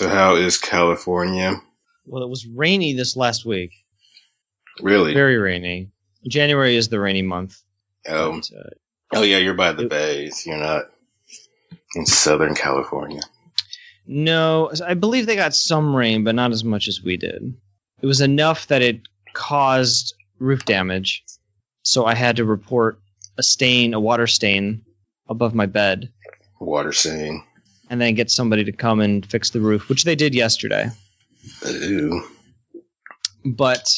So how is California? Well, it was rainy this last week. Really? Very rainy. January is the rainy month. Oh, But, uh, oh yeah, you're by the It- bays. You're not in Southern California. no, I believe they got some rain, but not as much as we did. It was enough that it caused roof damage. So I had to report a stain, a water stain above my bed, Water scene. And then get somebody to come and fix the roof, which they did yesterday. Ooh. but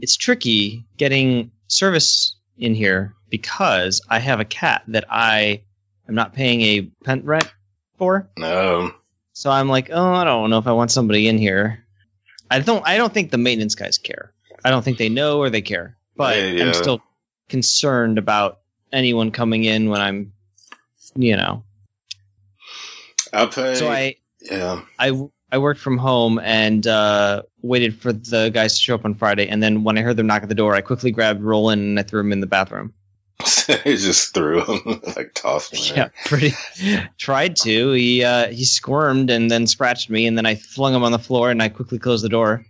it's tricky getting service in here because I have a cat that I am not paying a pent rent for. No. So I'm like, oh, I don't know if I want somebody in here. I don't. I don't think the maintenance guys care. I don't think they know or they care. But Yeah, yeah. I'm still concerned about anyone coming in when I'm, you know. I pay. So I yeah. I I worked from home and uh, waited for the guys to show up on Friday. And then when I heard them knock at the door, I quickly grabbed Roland and I threw him in the bathroom. he just threw him, like tossed him. Yeah, pretty. tried to. He uh, he squirmed and then scratched me, and then I flung him on the floor and I quickly closed the door.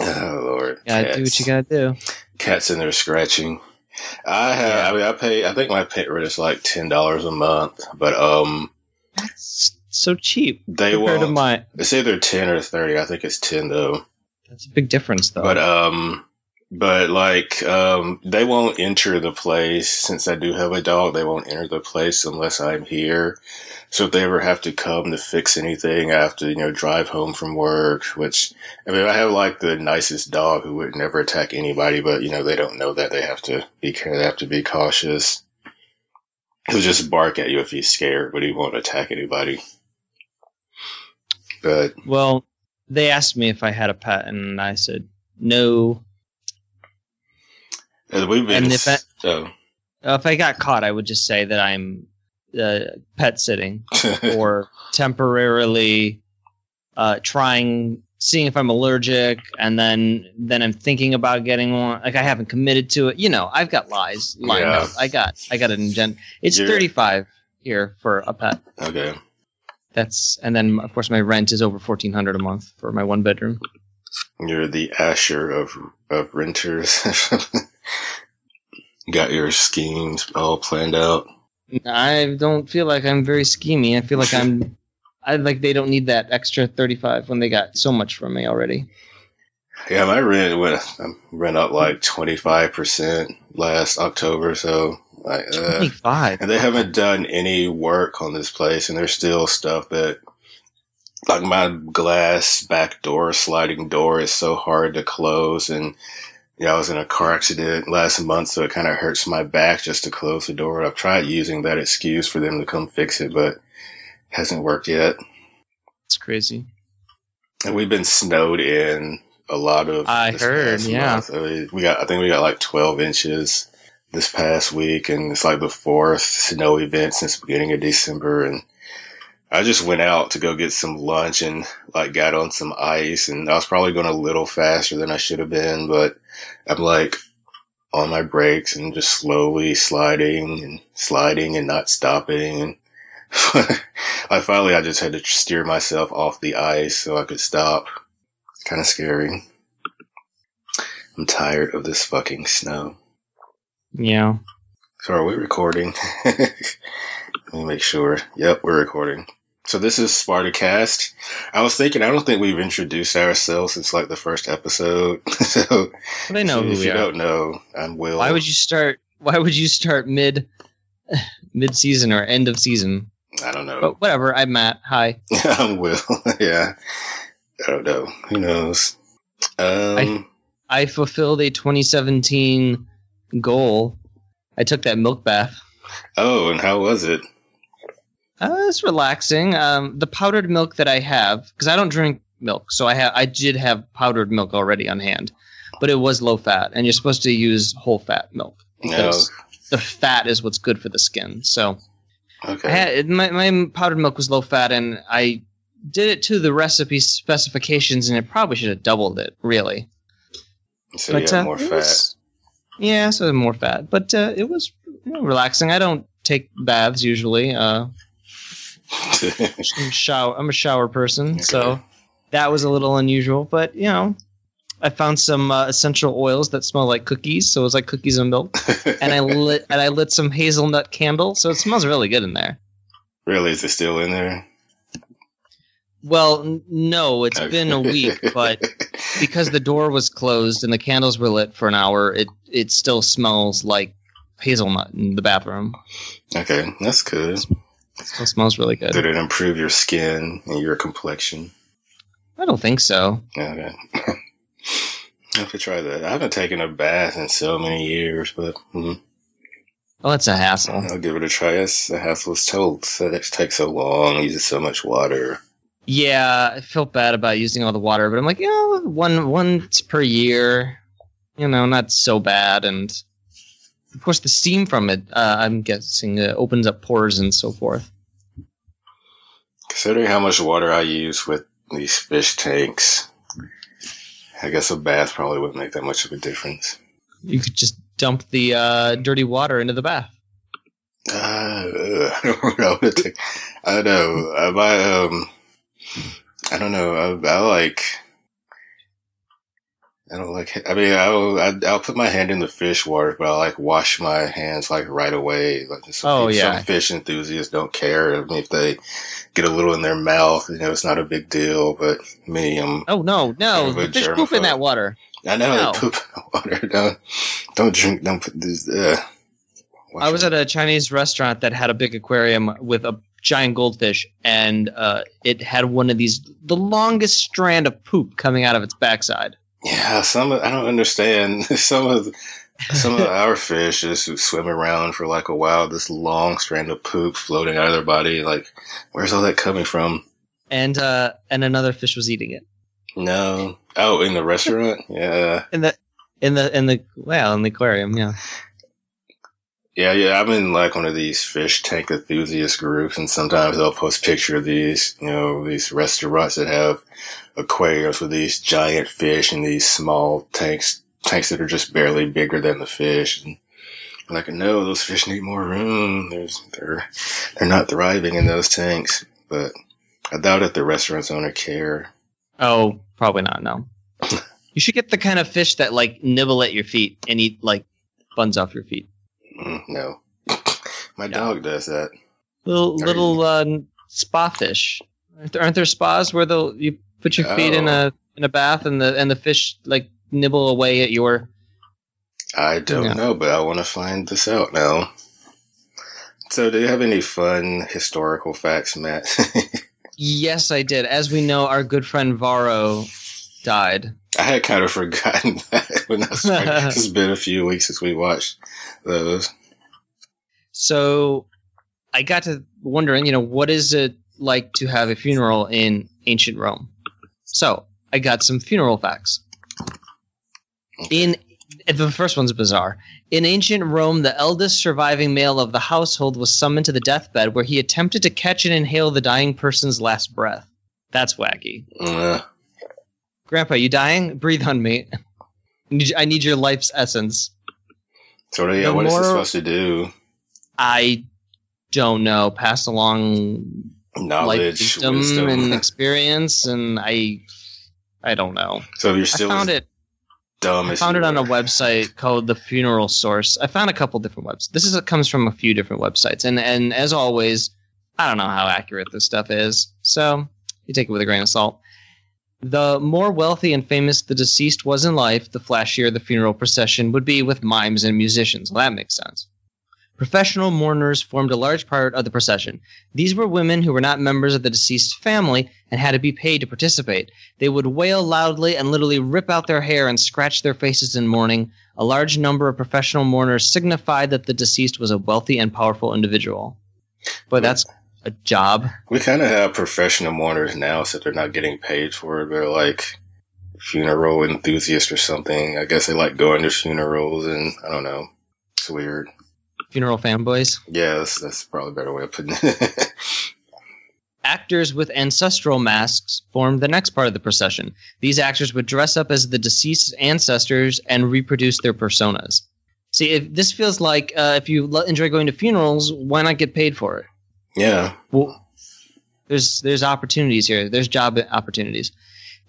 Oh Lord. Gotta do what you gotta do. Cats in there scratching. I have. Yeah. I mean, I pay. I think my pet rent is like ten dollars a month, but um, That's so cheap they compared to won't. my. It's either ten or thirty. I think it's ten though. That's a big difference, though. But um, but like um, they won't enter the place since I do have a dog. They won't enter the place unless I'm here. So if they ever have to come to fix anything, I have to you know drive home from work. Which I mean, I have like the nicest dog who would never attack anybody, but you know they don't know that they have to be care. They have to be cautious. He'll just bark at you if he's scared, but he won't attack anybody. But well, they asked me if I had a pet, and I said no. uh, we've been And if I- so. If I got caught, I would just say that I'm uh, pet sitting or temporarily uh, trying, seeing if I'm allergic, and then then I'm thinking about getting one. Like I haven't committed to it. You know, I've got lies lined Yeah. up. I got I got an ingent. It's You're- 35 here for a pet. okay. That's and then of course my rent is over 1400 a month for my one bedroom. You're the Ashur of of renters. Got your schemes all planned out. I don't feel like I'm very schemy. I feel like I'm. I like they don't need that extra 35 when they got so much from me already. Yeah, my rent went rent up like twenty five percent last October. So like, uh, 25. and they haven't done any work on this place, and there's still stuff that. Like my glass back door, sliding door is so hard to close, and yeah, I was in a car accident last month, so it kind of hurts my back just to close the door. I've tried using that excuse for them to come fix it, but hasn't worked yet. It's crazy. And we've been snowed in a lot of. I heard, yeah. month. I mean, we got. I think we got like twelve inches this past week, and it's like the fourth snow event since the beginning of December. And I just went out to go get some lunch and like got on some ice, and I was probably going a little faster than I should have been, but I'm like on my brakes and just slowly sliding and sliding and not stopping and. I finally, I just had to steer myself off the ice so I could stop. Kind of scary. I'm tired of this fucking snow. Yeah. So are we recording? Let me make sure. Yep, we're recording. So this is Spartacast. I was thinking, I don't think we've introduced ourselves since like the first episode. so Well, they know if who we you are. don't know, I'm Will. Why would you start? Why would you start mid, mid season or end of season? I don't know. But whatever. I'm Matt. Hi. I'm Will. yeah. I don't know. Who knows? Um, I fulfilled a 2017 goal. I took that milk bath. oh, and how was it? Uh, it's relaxing. Um, the powdered milk that I have, because I don't drink milk, so I have I did have powdered milk already on hand, but it was low fat, and you're supposed to use whole fat milk No. because the fat is what's good for the skin. So Okay. Had, my my powdered milk was low fat, and I did it to the recipe specifications, and it probably should have doubled it, really. so you have uh, more fat. was- yeah, so more fat, but uh, it was you know, relaxing. I don't take baths usually. Uh, I'm shower. I'm a shower person, Okay. so that was a little unusual. But you know, I found some uh, essential oils that smell like cookies, so it was like cookies and milk. And I lit and I lit some hazelnut candle, so it smells really good in there. really, is it still in there? Well, n- no, it's Okay. been a week, but because the door was closed and the candles were lit for an hour, it it still smells like hazelnut in the bathroom. okay, that's good. It still smells really good. Did it improve your skin and your complexion? I don't think so. Okay. I have to try that. I haven't taken a bath in so many years, but mm, Well, it's a hassle. I'll give it a try. It's the hassle is told. So it takes so long, uses so much water. Yeah, I felt bad about using all the water, but I'm like, know, one once per year, you know, not so bad. And of course, the steam from it, uh, I'm guessing, uh, opens up pores and so forth. Considering how much water I use with these fish tanks, I guess a bath probably wouldn't make that much of a difference. You could just dump the uh, dirty water into the bath. Uh, I don't know. what to take. I don't know. I um, I don't know. I, I like. I don't like. I mean, I'll I, I'll put my hand in the fish water, but I like wash my hands like right away. Like some, Oh, some yeah. fish enthusiasts don't care. I mean, if they get a little in their mouth, you know, it's not a big deal. But me, I'm. Oh no, no, Kind of the fish poop in that water. I know No. they poop in the water. Don't don't drink. Don't put this. Uh, I was at a Chinese restaurant that had a big aquarium with a giant goldfish, and uh, it had one of these the longest strand of poop coming out of its backside. Yeah, some of, I don't understand. Some of some of our fish just swim around for like a while. This long strand of poop floating out of their body. Like, where's all that coming from? And uh, and another fish was eating it No. Oh, in the restaurant? Yeah. in the in the in the well in the aquarium. Yeah. Yeah, yeah. I'm in like one of these fish tank enthusiast groups, and sometimes they'll post picture of these, you know, these restaurants that have aquariums with these giant fish and these small tanks, tanks that are just barely bigger than the fish. And I'm like, no, those fish need more room. There's, they're, they're not thriving in those tanks. But I doubt if the restaurant's owner care. Oh, probably not. No. you should get the kind of fish that like nibble at your feet and eat like buns off your feet. Mm, no. My dog does that. Little Are little uh, spa fish. Aren't there, aren't there spas where they'll you put your feet in Oh. a in a bath and the and the fish like nibble away at your I don't Yeah. know, but I want to find this out now. So, do you have any fun historical facts, Matt? Yes, I did. As we know, our good friend Varro died. I had kind of forgotten that when I was it's been a few weeks since we watched those. So I got to wondering, you know, what is it like to have a funeral in ancient Rome? So I got some funeral facts. In the first one's bizarre. In ancient Rome, the eldest surviving male of the household was summoned to the deathbed where he attempted to catch and inhale the dying person's last breath. That's wacky. Uh, Grandpa, you dying? Breathe on me. I need- your life's essence. so, yeah, The what is it more- supposed to do? I don't know. Pass along Knowledge, wisdom, wisdom. and experience, and I, I don't know. so, you're I still found it. dumb I found it on a website called the Funeral Source. I found a couple different websites. This is it comes from a few different websites, and and as always, I don't know how accurate this stuff is, so you take it with a grain of salt. The more wealthy and famous the deceased was in life, the flashier the funeral procession would be with mimes and musicians. Well, that makes sense. Professional mourners formed a large part of the procession. These were women who were not members of the deceased family and had to be paid to participate. They would wail loudly and literally rip out their hair and scratch their faces in mourning. A large number of professional mourners signified that the deceased was a wealthy and powerful individual. But that's a job. We kind of have professional mourners now, so they're not getting paid for it. They're like funeral enthusiasts or something. I guess they like going to funerals, and I don't know. It's weird. Funeral fanboys. Yeah, that's, that's probably a better way of putting it. Actors with ancestral masks formed the next part of the procession. These actors would dress up as the deceased ancestors and reproduce their personas. See, if this feels like uh, if you enjoy going to funerals, why not get paid for it? yeah. Well, There's there's opportunities here. There's job opportunities.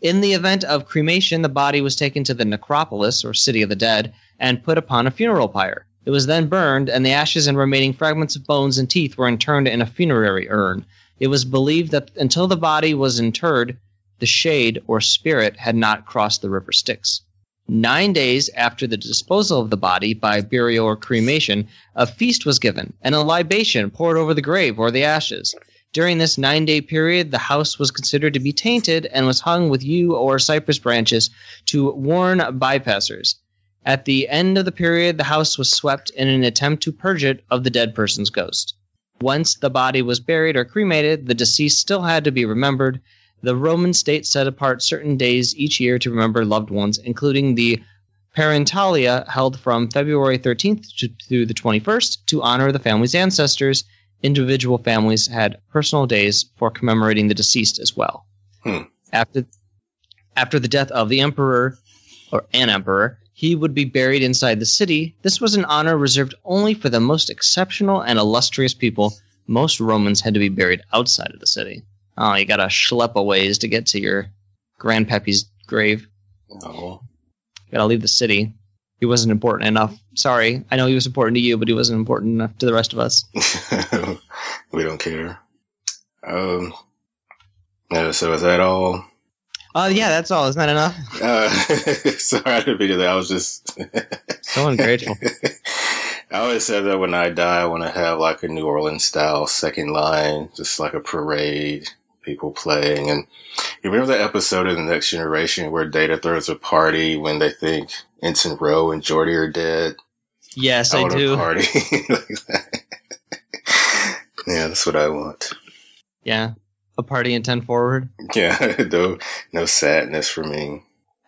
In the event of cremation, the body was taken to the necropolis or city of the dead and put upon a funeral pyre. It was then burned, and the ashes and remaining fragments of bones and teeth were interned in a funerary urn. It was believed that until the body was interred, the shade or spirit had not crossed the river Styx. Nine days after the disposal of the body by burial or cremation, a feast was given and a libation poured over the grave or the ashes. During this nine day period, the house was considered to be tainted and was hung with yew or cypress branches to warn bypassers. At the end of the period, the house was swept in an attempt to purge it of the dead person's ghost. Once the body was buried or cremated, the deceased still had to be remembered. The Roman state set apart certain days each year to remember loved ones, including the Parentalia, held from February 13th to, through the 21st to honor the family's ancestors. Individual families had personal days for commemorating the deceased as well. Hmm. After, after the death of the emperor, or an emperor, he would be buried inside the city. This was an honor reserved only for the most exceptional and illustrious people. Most Romans had to be buried outside of the city. Oh, you gotta schlep a ways to get to your grandpappy's grave. Oh. Gotta leave the city. He wasn't important enough. Sorry, I know he was important to you, but he wasn't important enough to the rest of us. we don't care. Um. So is that all? Oh, yeah, that's all. Isn't that enough? Uh, sorry, I didn't mean that. I was just So ungrateful. I always said that when I die, I want to have like a New Orleans style second line, just like a parade, people playing. And you remember that episode of The Next Generation where Data throws a party when they think Ensign Ro and Geordi are dead? Yes, I, want do. a party like that. yeah, that's what I want. Yeah, a party in ten forward. Yeah, no, no sadness for me.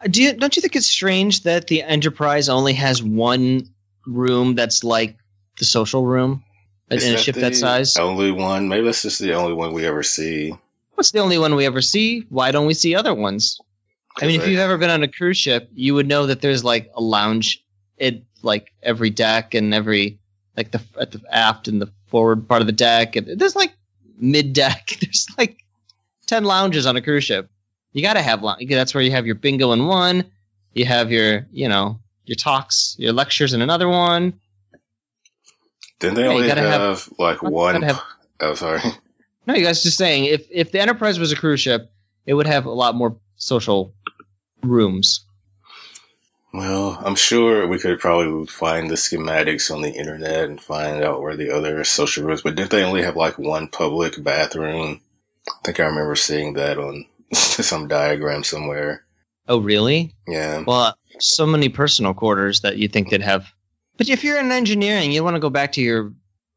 Do you don't you think it's strange that the Enterprise only has one room that's like the social room in a ship that size? Only one. Maybe that's just the only one we ever see. What's the only one we ever see? Why don't we see other ones? I mean, if you've ever been on a cruise ship, you would know that there's like a lounge at like every deck and every like the at the aft and the forward part of the deck, and there's like mid deck. There's like ten lounges on a cruise ship. You got to have lounge. That's where you have your bingo in one. You have your you know your talks, your lectures in another one. Didn't they Yeah, only gotta have, have- like one? gotta have- oh, sorry. No, you guys just saying if if the Enterprise was a cruise ship, it would have a lot more social rooms. Well, I'm sure we could probably find the schematics on the internet and find out where the other social rooms. But didn't they only have like one public bathroom? I think I remember seeing that on some diagram somewhere. Oh, really? Yeah. Well, so many personal quarters that you think they'd have. But if you're in engineering, you want to go back to your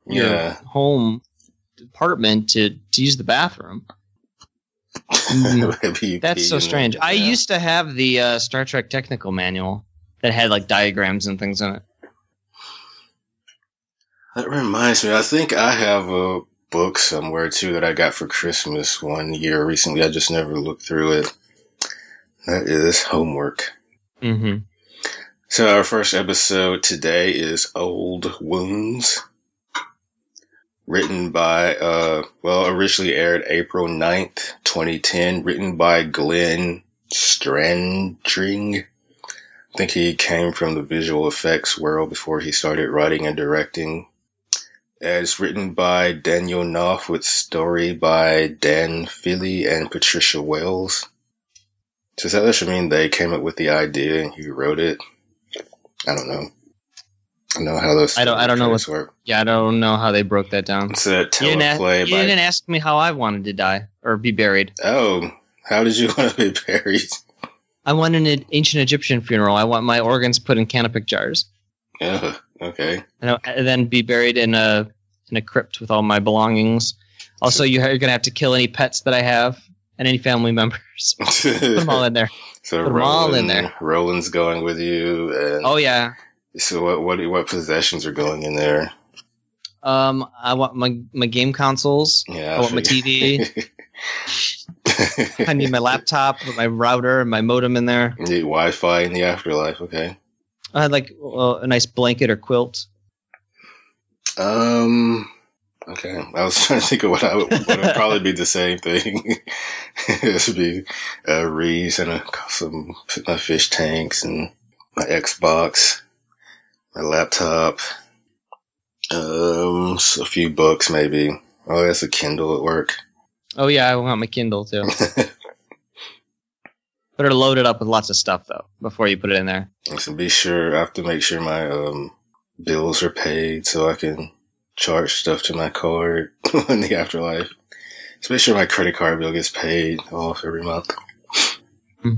your Yeah. home apartment to to use the bathroom. Maybe That's so strange. there. I used to have the uh, Star Trek technical manual that had like diagrams and things in it. That reminds me. I think I have a book somewhere too that I got for Christmas one year recently. I just never looked through it. That is homework. Mm-hmm. So our first episode today is Old Wounds. Written by, uh, well, originally aired April 9th, 2010. Written by Glenn Standring. I think he came from the visual effects world before he started writing and directing. It's written by Daniel Knauf with story by Dan Philly and Patricia Wells. Does that actually mean they came up with the idea and he wrote it? I don't know. I don't know how those. I don't- I don't know credits work. Yeah, I don't know how they broke that down. It's a You didn't, a- teleplay you didn't ask me how I wanted to die or be buried. Oh, how did you want to be buried? I want an ancient Egyptian funeral. I want my organs put in canopic jars. Oh, okay. and, and then be buried in a in a crypt with all my belongings. Also, you- you're gonna have to kill any pets that I have and any family members. Put them all in there. so put 'em all in Roland- there. Roland's going with you, and Oh yeah. so what? What? What possessions are going in there? Um, I want my my game consoles. Yeah, I want my figured. I need my laptop my router and my modem in there. Need Wi-Fi in the afterlife. Okay. I had like uh, a nice blanket or quilt. Um, Okay, I was trying to think of what I would, what would probably be the same thing. this would be a Reese and a, some my fish tanks and my Xbox, my laptop, um, a few books maybe. Oh, that's a Kindle at work. Oh yeah, I want my Kindle too. Better load it up with lots of stuff though before you put it in there. So be sure I have to make sure my um, bills are paid so I can charge stuff to my card in the afterlife. So make sure my credit card bill gets paid off every month. Hmm.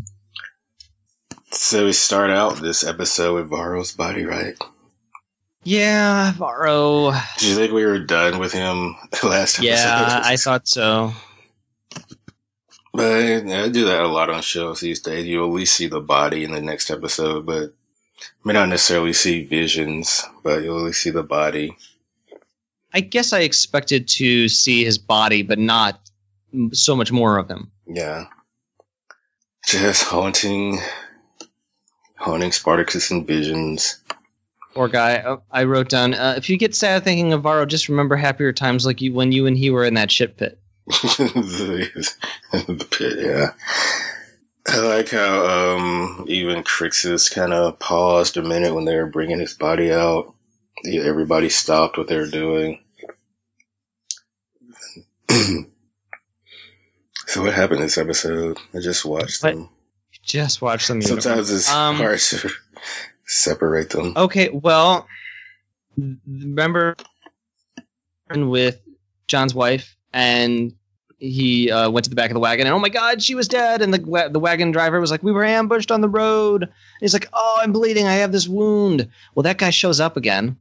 So we start out this episode with Varro's body, right? Yeah, Varro. Do you think we were done with him last episode? Yeah, I thought so. But I do that a lot on shows these days. You at least see the body in the next episode, but may not necessarily see visions, but you'll at least see the body. I guess I expected to see his body, but not so much more of him. Yeah. Just haunting, haunting Spartacus and visions. Poor guy. Oh, I wrote down: uh, if you get sad thinking of Varro, just remember happier times like you when you and he were in that shit pit. The, the pit, yeah. I like how um, even Crixus kind of paused a minute when they were bringing his body out. Yeah, Everybody stopped what they were doing. so what happened this episode? I just watched What? them. Just watched them. Sometimes it's Um, hard to separate them. Okay, well, remember with John's wife, and he uh, went to the back of the wagon, and oh my God, she was dead, and the wa- the wagon driver was like, "We were ambushed on the road." And he's like, "Oh, I'm bleeding. I have this wound." Well, that guy shows up again,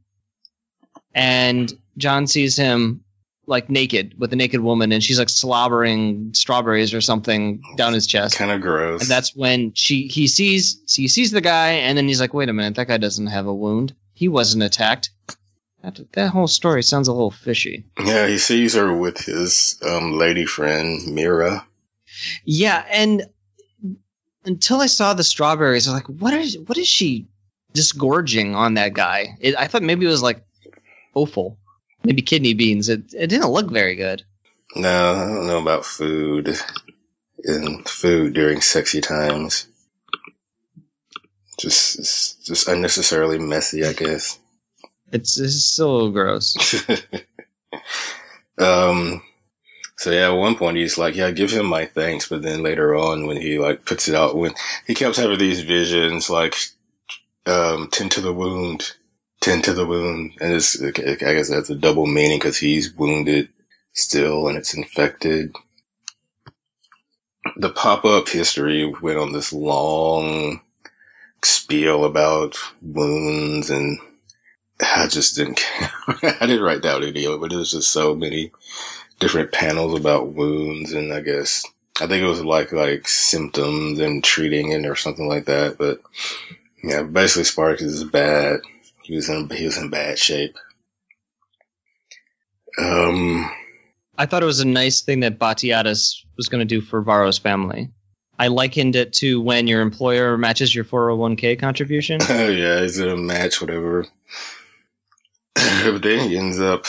and John sees him like naked with a naked woman, and she's like slobbering strawberries or something down his chest. Kind of gross. And that's when she he sees he sees the guy, and then he's like, "Wait a minute, that guy doesn't have a wound. He wasn't attacked." That, that whole story sounds a little fishy. yeah, he sees her with his um, lady friend Mira. Yeah, and until I saw the strawberries, I was like, "What is what is she disgorging on that guy?" It, I thought maybe it was like offal, maybe kidney beans. It it didn't look very good. No, I don't know about food and food during sexy times. Just, it's just unnecessarily messy, I guess. It's it's still gross. um, so yeah, at one point he's like, "Yeah, give him my thanks," but then later on, when he like puts it out, when he kept having these visions, like, um, tend to the wound, tend to the wound, and it's I guess that's a double meaning because he's wounded still and it's infected. The pop up history went on this long spiel about wounds and I just didn't care. I didn't write down any of it, but there's just so many different panels about wounds and I guess I think it was like like symptoms and treating it or something like that. But yeah, basically Spartacus is bad. He was in he was in bad shape. Um I thought it was a nice thing that Batiatus was going to do for Varro's family. I likened it to when your employer matches your 401k contribution. Oh yeah, he's gonna match whatever. but then he ends up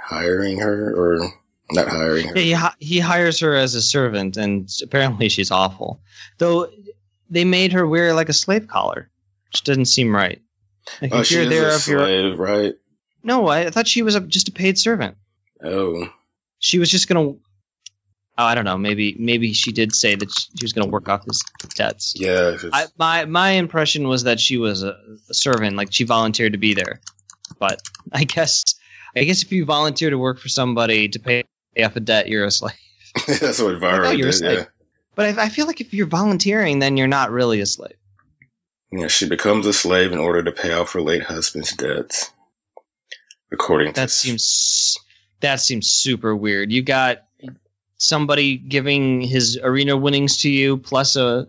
hiring her or not hiring her. he, he hires her as a servant, and apparently she's awful. Though they made her wear like a slave collar, which didn't seem right. Like Oh, if she you're is there, a if you're slave, right? no, I thought she was a, just a paid servant. Oh, She was just gonna. Oh, I don't know. Maybe maybe she did say that she was gonna work off his debts. Yeah. I, my my impression was that she was a, a servant, like she volunteered to be there. But I guess I guess if you volunteer to work for somebody to pay off a debt, you're a slave. that's what Varro you're a did. slave. Yeah. But I, I feel like if you're volunteering, then you're not really a slave. yeah, she becomes a slave in order to pay off her late husband's debts. According to That seems that seems super weird. You got somebody giving his arena winnings to you, plus a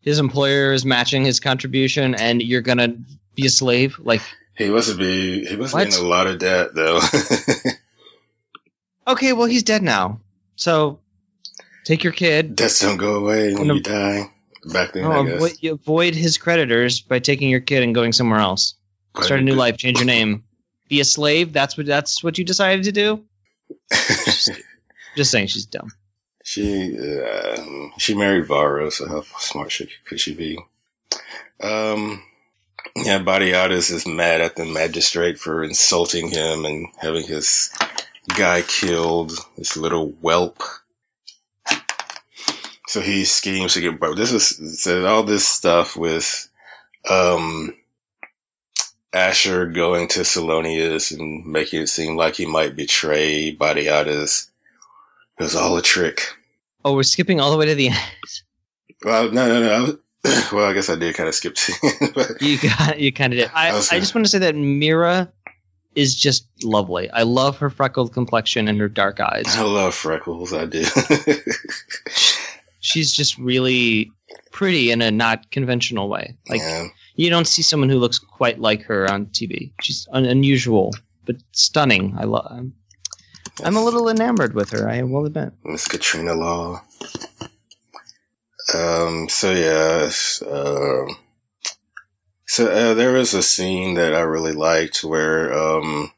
his employer is matching his contribution, and you're gonna be a slave. Like, he must be he must in a lot of debt though. okay, well he's dead now, so take your kid. Debts don't go away when you die. Back then, No, I guess. avoid, you avoid his creditors by taking your kid and going somewhere else. But Start a new it- life, change your name, be a slave. That's what that's what you decided to do. Just, just saying, she's dumb. She uh, she married Varro, so how smart she, could she be? Um, yeah, Batiatus is mad at the magistrate for insulting him and having his guy killed, this little whelp. So he schemes to get, but this is, so all this stuff with, um, Ashur going to Solonius and making it seem like he might betray Batiatus. It was all a trick. Oh, we're skipping all the way to the end. Well, no, no, no. well, I guess I did kind of skip. but you got, you kind of did. I, I, I just want to say that Mira is just lovely. I love her freckled complexion and her dark eyes. I love freckles. I do. She's just really pretty in a not conventional way. Like yeah. you don't see someone who looks quite like her on TV. She's un- unusual but stunning. I love. I'm, I'm a little enamored with her. I will admit. Miss Katrina Law. Um. So yeah. Um. So uh, there was a scene that I really liked where um,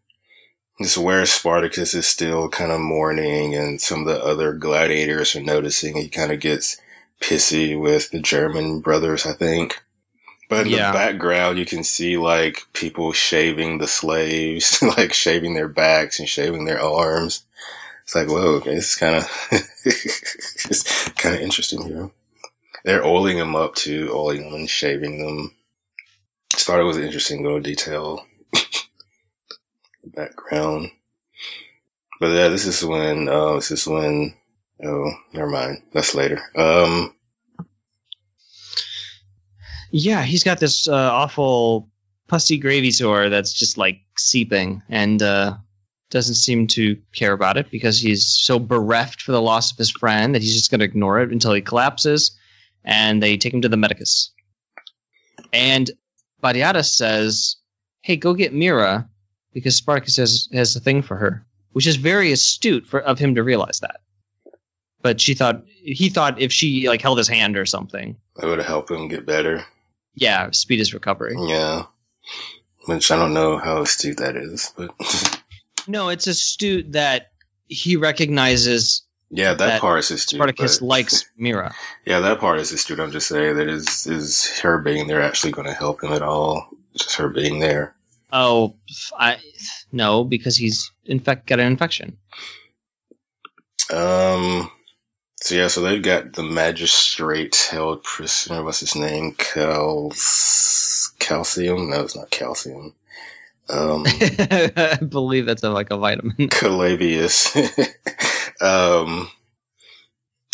this where Spartacus is still kind of mourning, and some of the other gladiators are noticing. He kind of gets pissy with the German brothers, I think. But in yeah. the background, you can see like people shaving the slaves, like shaving their backs and shaving their arms. It's like, whoa, okay, this is kind of, it's kind of interesting here. They're oiling them up too, oiling them and shaving them it was an interesting little detail background. But yeah, this is when uh, this is when oh, never mind. That's later. Um, yeah, he's got this uh, awful pussy gravy sore that's just like seeping, and uh, doesn't seem to care about it because he's so bereft for the loss of his friend that he's just going to ignore it until he collapses, and they take him to the medicus. And Batiatus says, "Hey, go get Mira," because Spartacus has has a thing for her, which is very astute for of him to realize that. But she thought he thought if she like held his hand or something, that would help him get better. Yeah, speed his recovery. Yeah, which I don't know how astute that is, but no, it's astute that he recognizes yeah, that, that part is astute. Spartacus but, likes Mira. Yeah, that part is his astute. I'm just saying that is is her being there actually going to help him at all? Just her being there. Oh, I no, because he's infect got an infection. Um. So yeah, so they've got the magistrate held prisoner. What's his name? Cal calcium? No, it's not calcium. Um, I believe that's a, like a vitamin. Calavius. Um,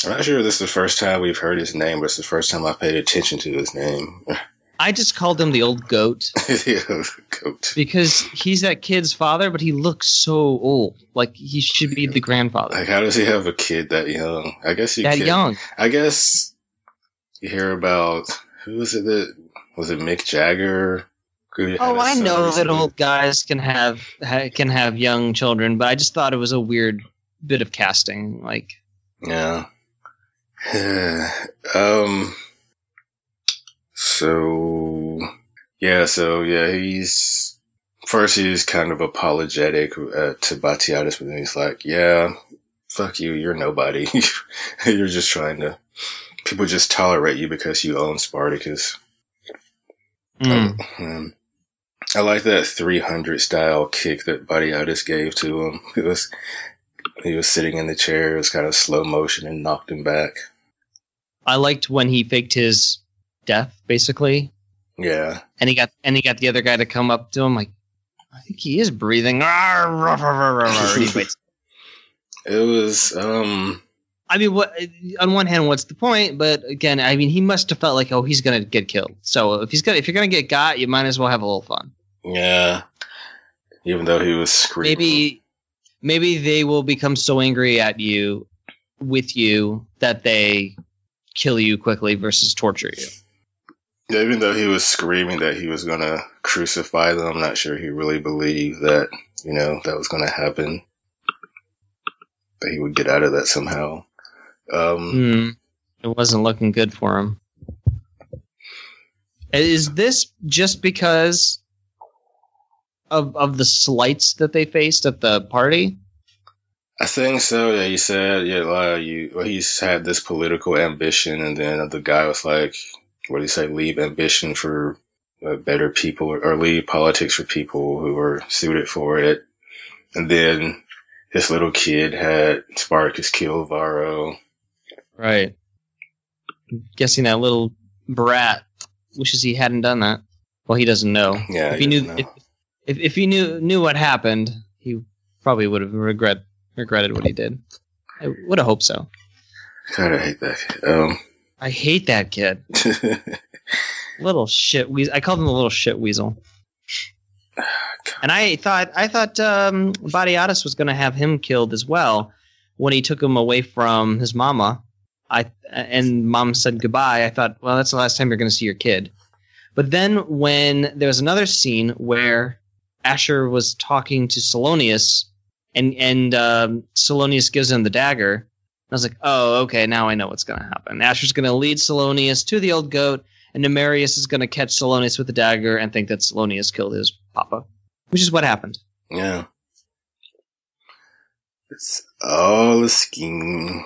I'm not sure if this is the first time we've heard his name, but it's the first time I paid attention to his name. I just called him the old goat. the goat. Because he's that kid's father, but he looks so old. Like he should be the grandfather. Like how does he have a kid that young? I guess you that can, young. I guess you hear about who was it that was it Mick Jagger? Oh, I know that old guys can have can have young children, but I just thought it was a weird bit of casting. Like, yeah. um. So, yeah. So yeah, he's first he's kind of apologetic uh, to Batiatus, but then he's like, "Yeah, fuck you. You're nobody. you're just trying to. People just tolerate you because you own Spartacus." Mm. Um, I like that 300 style kick that Batiatus gave to him. It was he was sitting in the chair. It was kind of slow motion and knocked him back. I liked when he faked his death, basically. Yeah. And he got and he got the other guy to come up to him like, I think he is breathing. it was um I mean, what? On one hand, what's the point? But again, I mean, he must have felt like, oh, he's gonna get killed. So if he's gonna, if you're gonna get got, you might as well have a little fun. Yeah. Even though he was screaming. Maybe maybe they will become so angry at you with you that they kill you quickly versus torture you. Yeah, even though he was screaming that he was going to crucify them, I'm not sure he really believed that, you know, that was going to happen. That he would get out of that somehow. Um, mm, it wasn't looking good for him. Is this just because of of the slights that they faced at the party? I think so. Yeah, he said, yeah, like, you, well, he's had this political ambition, and then the guy was like, what do you say, leave ambition for uh, better people, or, or leave politics for people who are suited for it. And then this little kid had Spartacus kill Varro. Right. I'm guessing that little brat wishes he hadn't done that. Well, he doesn't know. Yeah, if he knew, if, if, if he knew knew what happened, he probably would have regret regretted what he did. I would have hoped so. kind of hate that. Kid. Um, I hate that kid. little shit weasel. I called him the little shit weasel. And I thought I thought um, Batiatus was going to have him killed as well when he took him away from his mama. I and mom said goodbye. I thought, well, that's the last time you're going to see your kid. But then when there was another scene where Ashur was talking to Solonius, and and um, Solonius gives him the dagger. I was like, oh, okay, now I know what's going to happen. Ashur's going to lead Solonius to the old goat, and Numerius is going to catch Solonius with the dagger and think that Solonius killed his papa, which is what happened. yeah. It's all a scheme.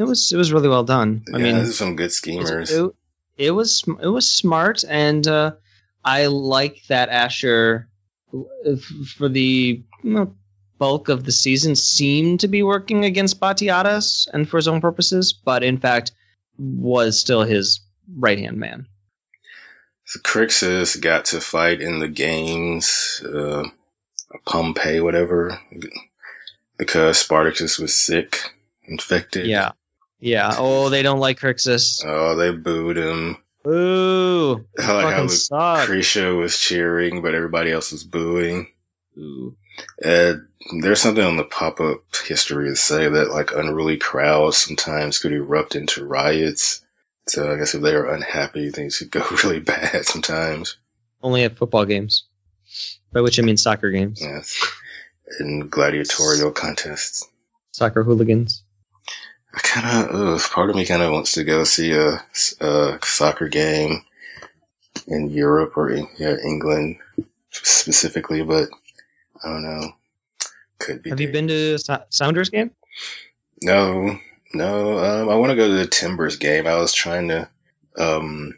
It was it was really well done. I mean, there's some good schemers. it, it was it was smart, and uh, I like that Ashur uh, for the bulk of the season seemed to be working against Batiatus and for his own purposes, but in fact was still his right hand man. Crixus got to fight in the games, uh, Pompeii, whatever, because Spartacus was sick, infected. Yeah, yeah. Oh, they don't like Crixus. Oh, they booed him. Ooh, I like how fucking Lu- suck. Lucretia was cheering, but everybody else was booing. Ooh. Uh, there's something on the pop-up history to say that like unruly crowds sometimes could erupt into riots. So I guess if they are unhappy, things could go really bad sometimes. Only at football games, by which I mean soccer games, Yes. In gladiatorial contests. soccer hooligans. I kind of, part of me kind of wants to go see a, a soccer game in Europe or in yeah, England specifically, but I don't know. Could be. Have you been to Sounders game? No, no. Um, I want to go to the Timbers game. I was trying to. Um,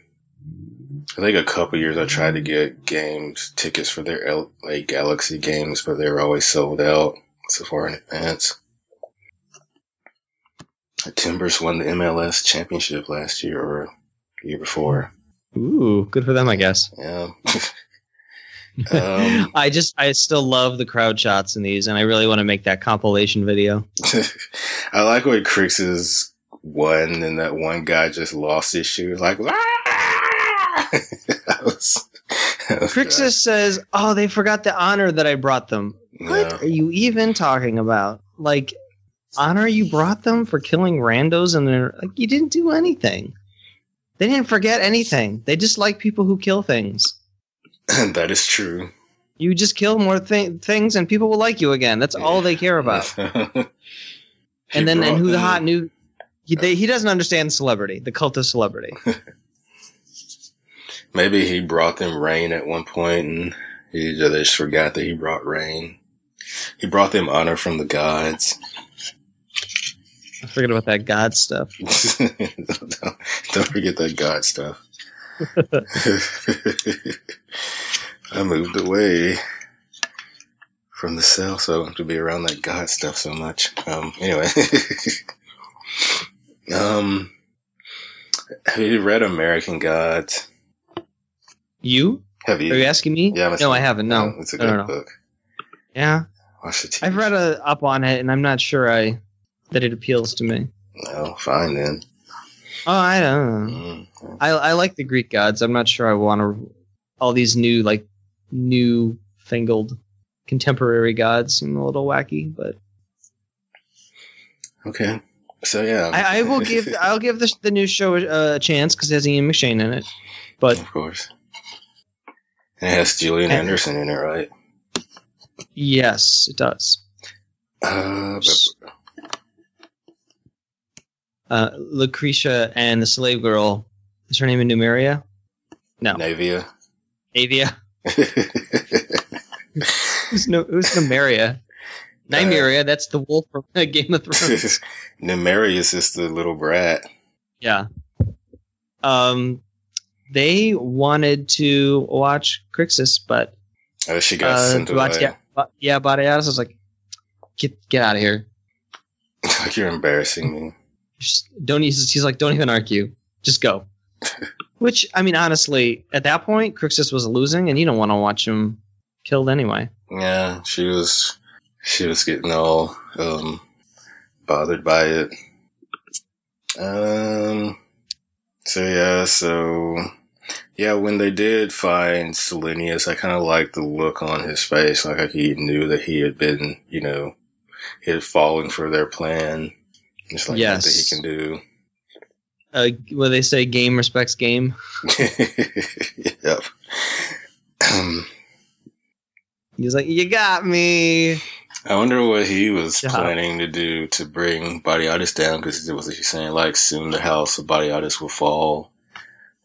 I think a couple years I tried to get games tickets for their LA Galaxy games, but they were always sold out so far in advance. Timbers won the MLS championship last year or year before. Ooh, good for them, I guess. Yeah. um, I just, I still love the crowd shots in these, and I really want to make that compilation video. I like when Crixus won and that one guy just lost his shoe. Like, "Ah!" Was- Crixus says, "Oh, they forgot the honor that I brought them. What Yeah. are you even talking about? Like, honor you brought them for killing randos, and they're like, you didn't do anything. They didn't forget anything. They just like people who kill things. that is true. You just kill more thi- things, and people will like you again. That's all they care about. And then, and brought who the hot new." He, they, he doesn't understand celebrity, the cult of celebrity. Maybe he brought them rain at one point and he they just forgot that he brought rain. He brought them honor from the gods. Forget about that God stuff. don't, don't forget that God stuff. I moved away from the cell so to be around that God stuff so much. Um, anyway. um, have you read American Gods? You? Have you? Are you asking me? Yeah, no, I haven't. No, Oh, It's a good book. Yeah, Watch the TV. I've read a, up on it, and I'm not sure I that it appeals to me. Oh, fine then. Oh, I don't know. Mm. I I like the Greek gods. I'm not sure I want to all these new like new fangled contemporary gods seem a little wacky, but Okay. So yeah, I, I will give I'll give the the new show a, a chance because it has Ian McShane in it. But of course. And it has Gillian And- Anderson in it, right? yes, it does. Uh, but, Uh, Lucretia and the slave girl is her name in Numeria? No, Naevia. Avia. Who's no? Who's Numeria? Nymeria, that's the wolf from Game of Thrones. Numerius is the little brat. yeah. Um, they wanted to watch Crixus, but Oh, she got uh, sent away. Ba- yeah, Batiatus was like, "Get get out of here." like you're embarrassing me. Just don't. He's, he's like, "Don't even argue. Just go." Which I mean, honestly, at that point, Crixus was losing, and you don't want to watch him killed anyway. Yeah, she was she was getting all um bothered by it. Um so yeah, so yeah, when they did find Selenius, I kinda liked the look on his face, like, like he knew that he had been, you know, he had fallen for their plan. It's like Yes. nothing he can do. Uh, what they say, game respects game. yep. Um, He's like, "You got me." I wonder what he was Yeah. planning to do to bring Batiatus down because it was he saying like soon the house of Batiatus will fall.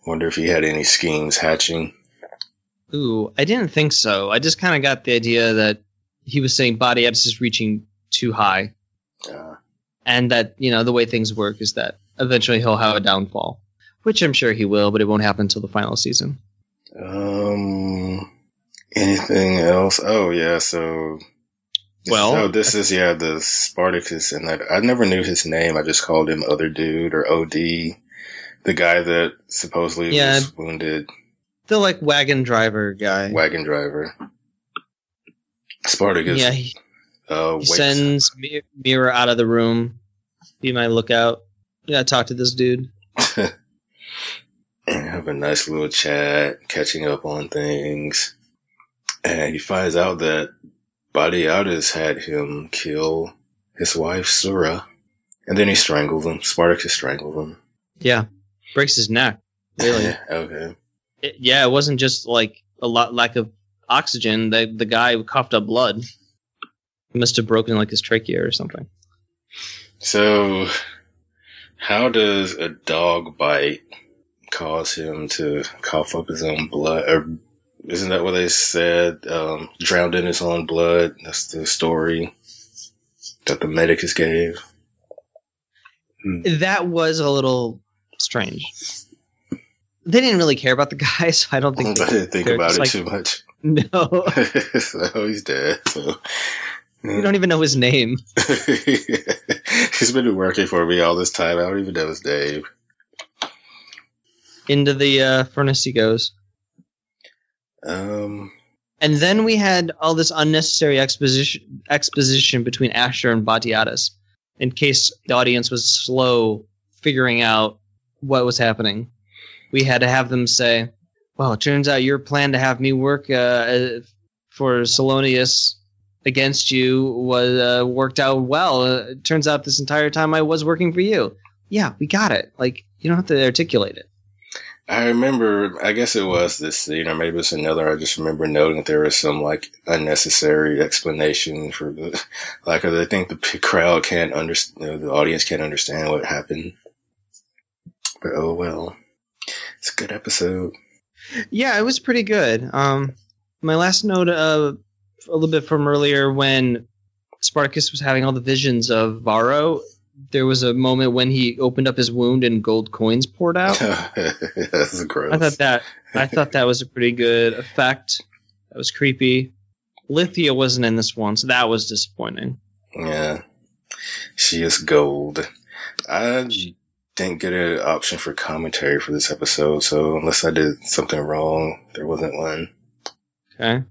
Wonder if he had any schemes hatching. Ooh, I didn't think so. I just kind of got the idea that he was saying Batiatus is reaching too high, and that you know the way things work is that eventually he'll have a downfall, which I'm sure he will, but it won't happen until the final season. um, anything else? Oh yeah, so Well- oh, this is yeah the Spartacus, and I, I never knew his name. I just called him Other Dude or Od, the guy that supposedly Yeah. was wounded The like wagon driver guy. wagon driver. Spartacus. yeah, he, uh, he sends Mi- Mira out of the room. Be my lookout. You gotta talk to this dude. and have a nice little chat, catching up on things. And he finds out that Batiatus had him kill his wife, Sura. And then he strangled him. Spartacus strangled him. Yeah, breaks his neck. Really? okay. It- yeah, it wasn't just like a lot lack of oxygen. The the guy coughed up blood. Must have broken like his trachea or something. So, how does a dog bite cause him to cough up his own blood? Or isn't that what they said? Um, drowned in his own blood. That's the story that the medicus gave. That was a little strange. They didn't really care about the guy, so I don't think I didn't think about it just too much. no, so he's dead. So. We don't even know his name. he's been working for me all this time. I don't even know his name. Into the uh, furnace he goes, Um, and then we had all this unnecessary exposition exposition between Ashur and Batiatus, in case the audience was slow figuring out what was happening. We had to have them say, "Well, it turns out your plan to have me work uh, for Solonius against you was uh, worked out well. Uh, it turns out this entire time I was working for you." Yeah, we got it. Like you don't have to articulate it. I remember, I guess it was this you know, maybe it's another. I just remember noting that there was some like unnecessary explanation for the, like, I think the crowd can't understand, the audience can't understand what happened. But oh well, it's a good episode. Yeah, it was pretty good. Um, my last note, uh, a little bit from earlier when Spartacus was having all the visions of Varro. There was a moment when he opened up his wound and gold coins poured out. That's gross. I thought that I thought that was a pretty good effect. That was creepy. Lithia wasn't in this one, so that was disappointing. Yeah. She is gold. I didn't get an option for commentary for this episode, so unless I did something wrong, there wasn't one. Okay.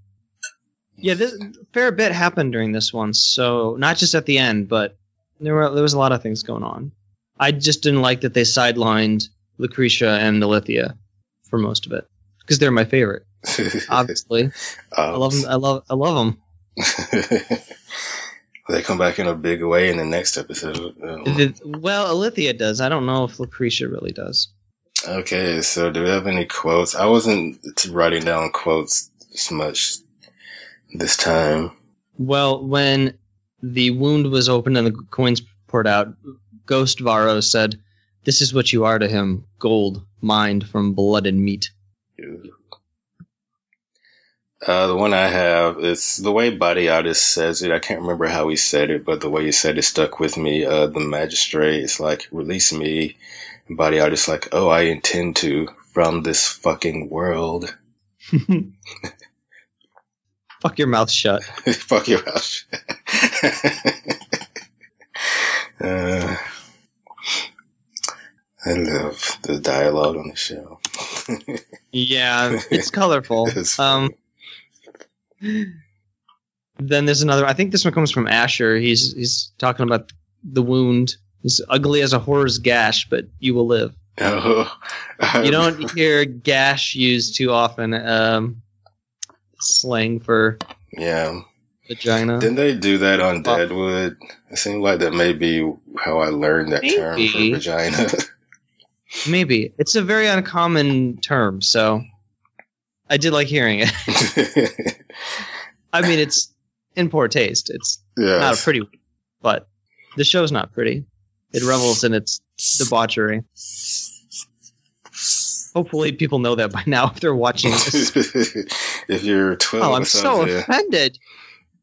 Yeah, this a fair bit happened during this one, so not just at the end, but there were there was a lot of things going on. I just didn't like that they sidelined Lucretia and Lithia for most of it because they're my favorite. Obviously, I love them. I love I love them. they come back in a big way in the next episode. Um, Well, Ilithyia does. I don't know if Lucretia really does. okay, so do we have any quotes? I wasn't writing down quotes as much this time. Well, when the wound was opened and the coins poured out, Ghost Varro said, "This is what you are to him: gold mined from blood and meat." Uh, the one I have is the way Batiatus says it. I can't remember how he said it, but the way he said it stuck with me. Uh, the magistrate is like, release me. And Batiatus like, oh, I intend to from this fucking world. Fuck your mouth shut. Fuck your mouth. uh, I love the dialogue on the show. yeah, it's colorful. It's um, then there's another. I think this one comes from Ashur. He's he's talking about the wound. He's ugly as a whore's gash, but you will live. Oh, You don't hear gash used too often. Um, slang for Yeah. vagina. Didn't they do that on Deadwood? It seemed like that may be how I learned that term for Maybe. vagina. Maybe it's a very uncommon term, so I did like hearing it. I mean, it's in poor taste. It's yeah. not a pretty, but the show's not pretty. It revels in its debauchery. Hopefully, people know that by now if they're watching this. if you're 12 Oh, I'm so in- offended.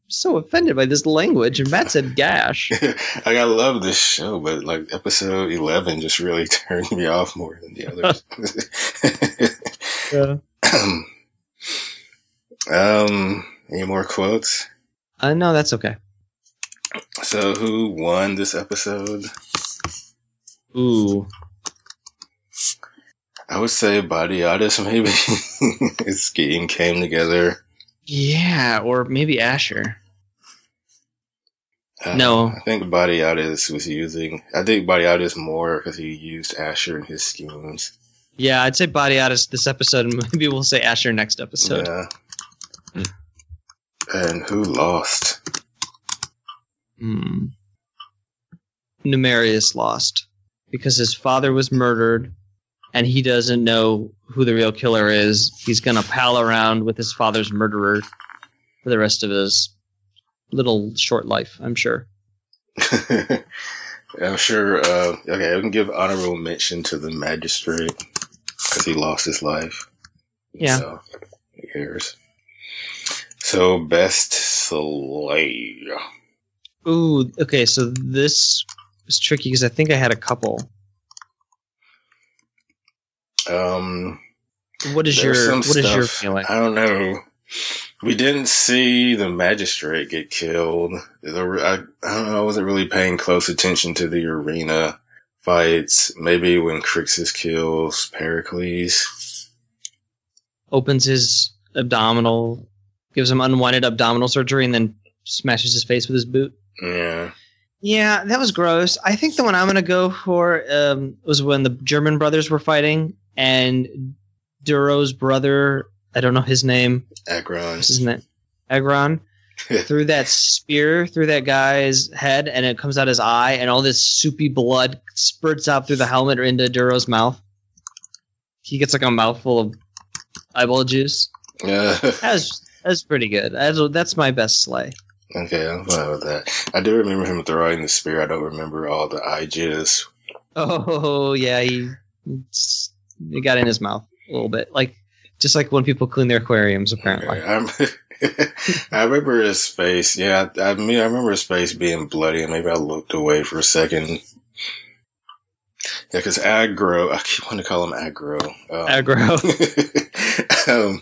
So offended by this language. And Matt said gash. like I love this show, but like episode eleven just really turned me off more than the others. um, any more quotes? Uh, no, that's okay. So, who won this episode? Ooh. I would say Batiatus. Maybe his scheme came together. Yeah, or maybe Ashur. Uh, No. I think Batiatus was using. I think Batiatus more because he used Ashur in his schemes. Yeah, I'd say Batiatus this episode, and maybe we'll say Ashur next episode. Yeah. And who lost? Hmm. Numerius lost because his father was murdered and he doesn't know who the real killer is. He's going to pal around with his father's murderer for the rest of his little short life, I'm sure. I'm sure. Uh, okay, I can give honorable mention to the magistrate because he lost his life. Yeah. So, who cares? So, best slay. Ooh, okay, so this was tricky because I think I had a couple. Um, What is your what is your feeling? I don't know. We didn't see the magistrate get killed. The, I, I don't know. I wasn't really paying close attention to the arena fights. Maybe when Crixus kills Pericles. Opens his abdominal, gives him unwanted abdominal surgery, and then smashes his face with his boot. Yeah. Yeah, that was gross. I think the one I'm going to go for um, was when the German brothers were fighting, and Duro's brother, I don't know his name, what's his name? Agron, threw that spear through that guy's head, and it comes out his eye, and all this soupy blood spurts out through the helmet or into Duro's mouth. He gets like a mouthful of eyeball juice. Yeah. That was, pretty good. That's, that's my best sleigh. okay, I'm fine with that. I do remember him throwing the spear. I don't remember all the eye jizz. Oh yeah, he he got in his mouth a little bit, like just like when people clean their aquariums. Apparently, I remember his face. Yeah, I, I mean, I remember his face being bloody, and maybe I looked away for a second. Yeah, because aggro, I keep wanting to call him aggro. Um, aggro. um,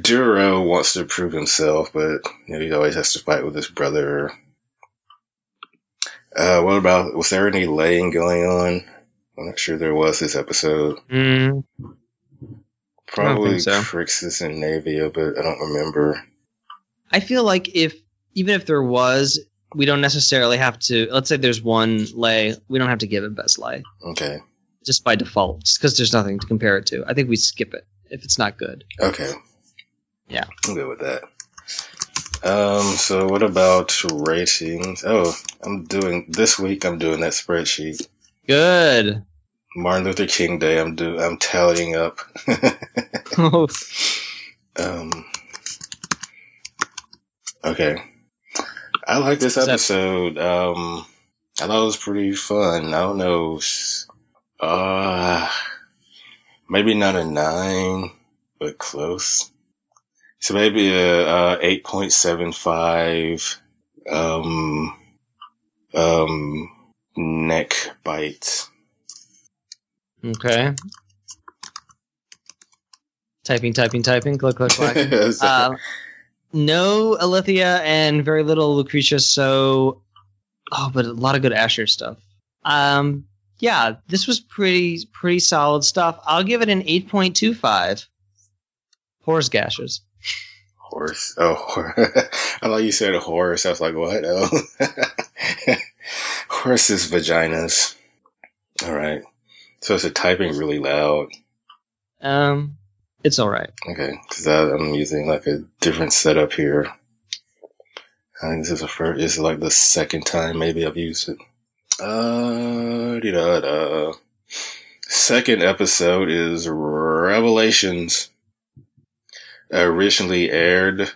Duro wants to prove himself, but you know, he always has to fight with his brother. Uh, what about, was there any laying going on? I'm not sure there was this episode. Mm, Probably so. Crixus and Naevia, but I don't remember. I feel like if even if there was, we don't necessarily have to. Let's say there's one lay, we don't have to give it best lay Okay. just by default, just because there's nothing to compare it to. I think we skip it if it's not good. Okay. Yeah. I'm good with that. Um, so what about ratings? Oh, I'm doing this week I'm doing that spreadsheet. Good. Martin Luther King Day, I'm do I'm tallying up. Oh, um Okay. I like this episode. Um I thought it was pretty fun. I don't know. Uh maybe not a nine, but close. So maybe a, a eight point seven five. Um, um, neck bite. Okay. Typing, typing, typing. Click, click, click. uh, no Ilithyia and very little Lucretia. So, oh, but a lot of good Ashur stuff. Um, yeah, this was pretty pretty solid stuff. I'll give it an eight point two five. Horse gashes. Horse. Oh, I thought you said horse. I was like, what? Oh, horses' vaginas. All right. So it's a typing really loud. Um, it's all right. Okay, because I'm using like a different setup here. I think this is the first. This is like the second time maybe I've used it. Uh, da da Second episode is Revelations. Originally aired.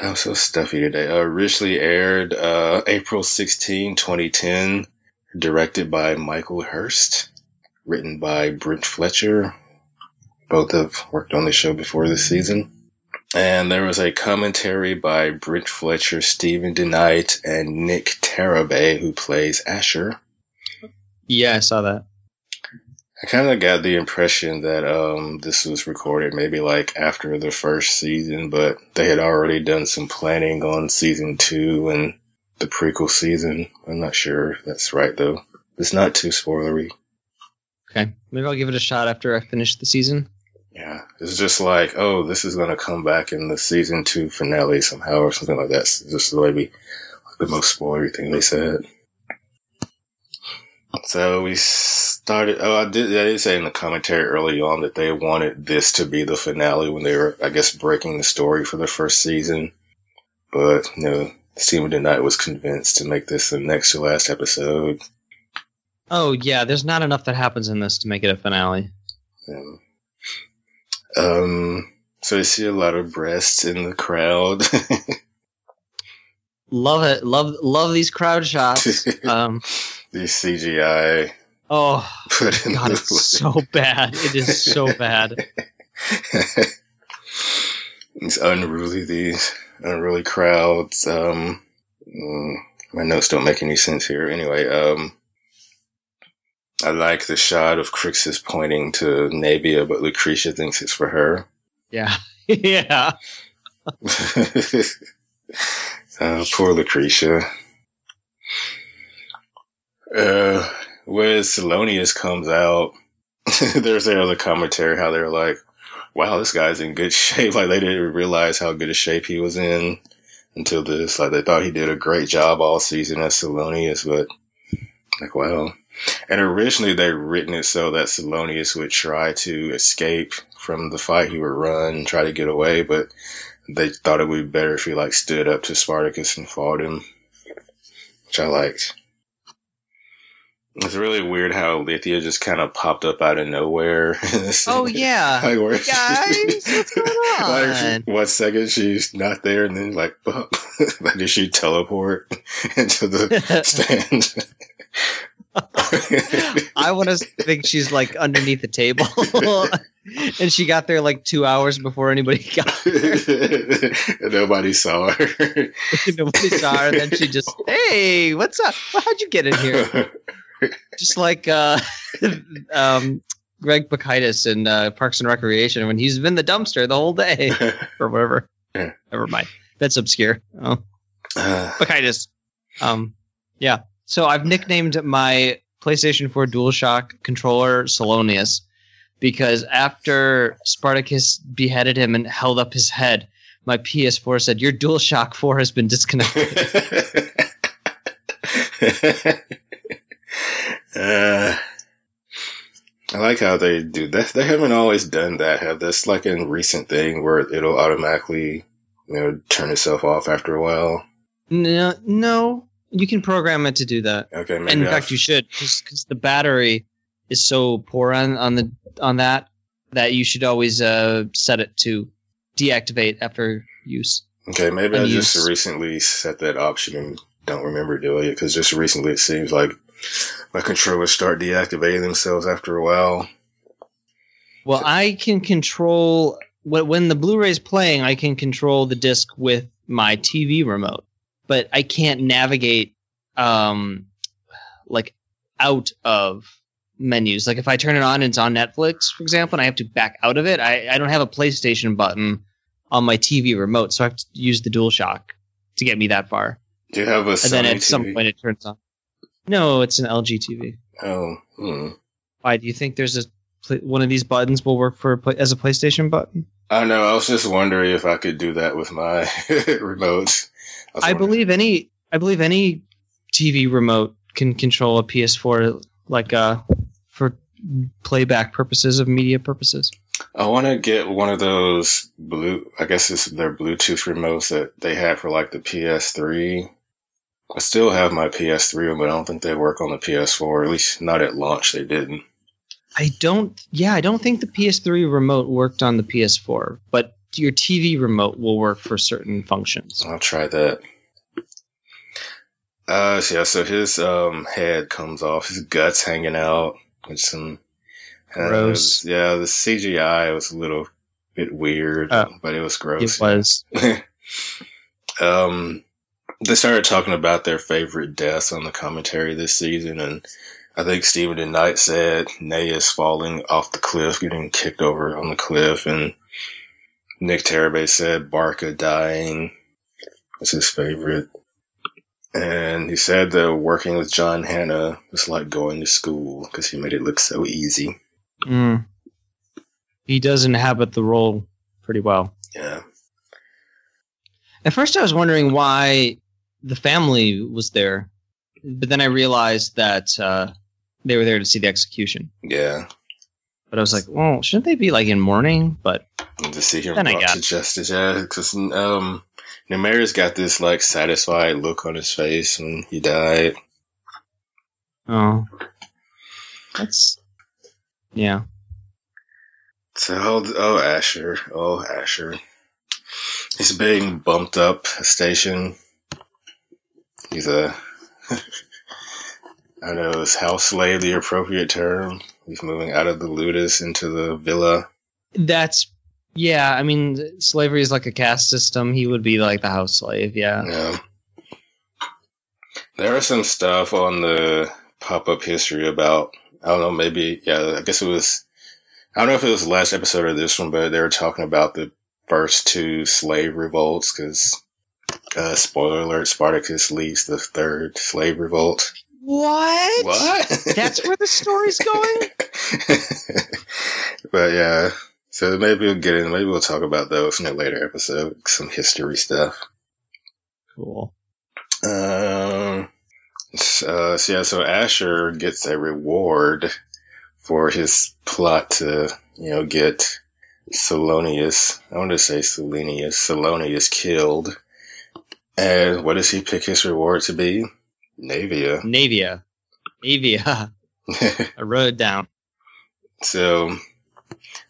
I'm so stuffy today. Originally aired uh, April 16, 2010. Directed by Michael Hurst. Written by Brent Fletcher. Both have worked on the show before this season. And there was a commentary by Brent Fletcher, Stephen DeKnight, and Nick Tarabay, who plays Ashur. Yeah, I saw that. I kind of got the impression that um, this was recorded maybe like after the first season, but they had already done some planning on season two and the prequel season. I'm not sure if that's right though. It's not too spoilery. Okay, maybe I'll give it a shot after I finish the season. Yeah, it's just like, oh, this is going to come back in the season two finale somehow or something like that. It's just maybe like the most spoilery thing they said. So we started. Oh, I did. I did say in the commentary early on that they wanted this to be the finale when they were, I guess, breaking the story for the first season. But you know, Steven DeKnight was convinced to make this the next to last episode. Oh yeah, there's not enough that happens in this to make it a finale. Yeah. Um. So I see a lot of breasts in the crowd. love it. Love love these crowd shots. Um. these CGI. Oh, God, it's so bad. It is so bad. these unruly, these unruly crowds. Um, mm, my notes don't make any sense here. Anyway, um, I like the shot of Crixus pointing to Naevia, but Lucretia thinks it's for her. Yeah, yeah. uh, poor Lucretia. Uh, when Solonius comes out, there's another commentary how they're like, wow, this guy's in good shape. Like they didn't realize how good a shape he was in until this. Like they thought he did a great job all season as Solonius, but like, wow. And originally they written it so that Solonius would try to escape from the fight. He would run, try to get away, but they thought it would be better if he like stood up to Spartacus and fought him, which I liked. It's really weird how Ilithyia just kind of popped up out of nowhere. oh yeah, like, where guys, what's going on? like, one second she's not there, and then like, like did she teleport into the stand? I want to think she's like underneath the table, and she got there like two hours before anybody got there. nobody saw her. nobody saw her. And then she just, hey, what's up? Well, how'd you get in here? Just like uh, um, Greg Pikitis in uh, Parks and Recreation when he's been the dumpster the whole day or whatever. Yeah. Never mind. That's obscure. Oh, uh. Um, yeah. So I've nicknamed my PlayStation 4 DualShock controller Solonius because after Spartacus beheaded him and held up his head, my PS4 said, Your DualShock 4 has been disconnected. Uh, I like how they do that. They haven't always done that. Have this like a recent thing where it'll automatically, you know, turn itself off after a while. No, no, you can program it to do that. Okay, and in I've... fact, you should because the battery is so poor on on the on that that you should always uh, set it to deactivate after use. Okay, maybe I just recently set that option and don't remember doing it because just recently it seems like my controllers start deactivating themselves after a while. Well, I can control when the Blu-ray's playing, I can control the disc with my TV remote, but I can't navigate um like out of menus. Like if I turn it on and it's on Netflix, for example, and I have to back out of it, I, I don't have a PlayStation button on my TV remote, so I have to use the DualShock to get me that far. Do you have a and Sony then at TV? some point it turns on. No, it's an LG TV. Oh, hmm. Why do you think there's a one of these buttons will work for a as a PlayStation button? I don't know. I was just wondering if I could do that with my remotes. was I believe any I believe any TV remote can control a PS4 like uh for playback purposes of media purposes. I want to get one of those blue. I guess it's their Bluetooth remotes that they had for like the PS3. I still have my PS3, but I don't think they work on the PS4. At least not at launch. They didn't. I don't yeah, I don't think the PS3 remote worked on the PS4, but your TV remote will work for certain functions. I'll try that. Uh, so yeah. So his um head comes off. His guts hanging out with some. uh, Gross. yeah, the CGI was a little bit weird, Oh. but it was gross. It was um, they started talking about their favorite deaths on the commentary this season, and I think Stephen DeKnight said Gnaeus falling off the cliff, getting kicked over on the cliff, and Nick Tarabay said Barca dying was his favorite. And he said that working with John Hannah was like going to school because he made it look so easy. Mm. He does inhabit the role pretty well. Yeah. At first, I was wondering why the family was there, but then I realized that uh, they were there to see the execution. Yeah. But I was like, well, shouldn't they be like in mourning? But And to see him Then I brought got- to justice, yeah, because um, Numerius got this like satisfied look on his face when he died. oh, that's yeah. So oh, oh Ashur, oh Ashur, he's being bumped up a station. He's a I don't know, is house slave the appropriate term? He's moving out of the Ludus into the villa. That's yeah. I mean, slavery is like a caste system. He would be like the house slave. Yeah. Yeah. There was some stuff on the pop up history about, I don't know, maybe, yeah, I guess it was, I don't know if it was the last episode or this one, but they were talking about the first two slave revolts because, uh, spoiler alert, Spartacus leads the third slave revolt. What? What? That's where the story's going. but yeah, so maybe we'll get in, maybe we'll talk about those in a later episode, some history stuff. Cool. Um, uh, so yeah, so Ashur gets a reward for his plot to, you know, get Solonius, I want to say Selenius, Solonius killed. And what does he pick his reward to be? Naevia. Naevia. Naevia. I wrote it down. so,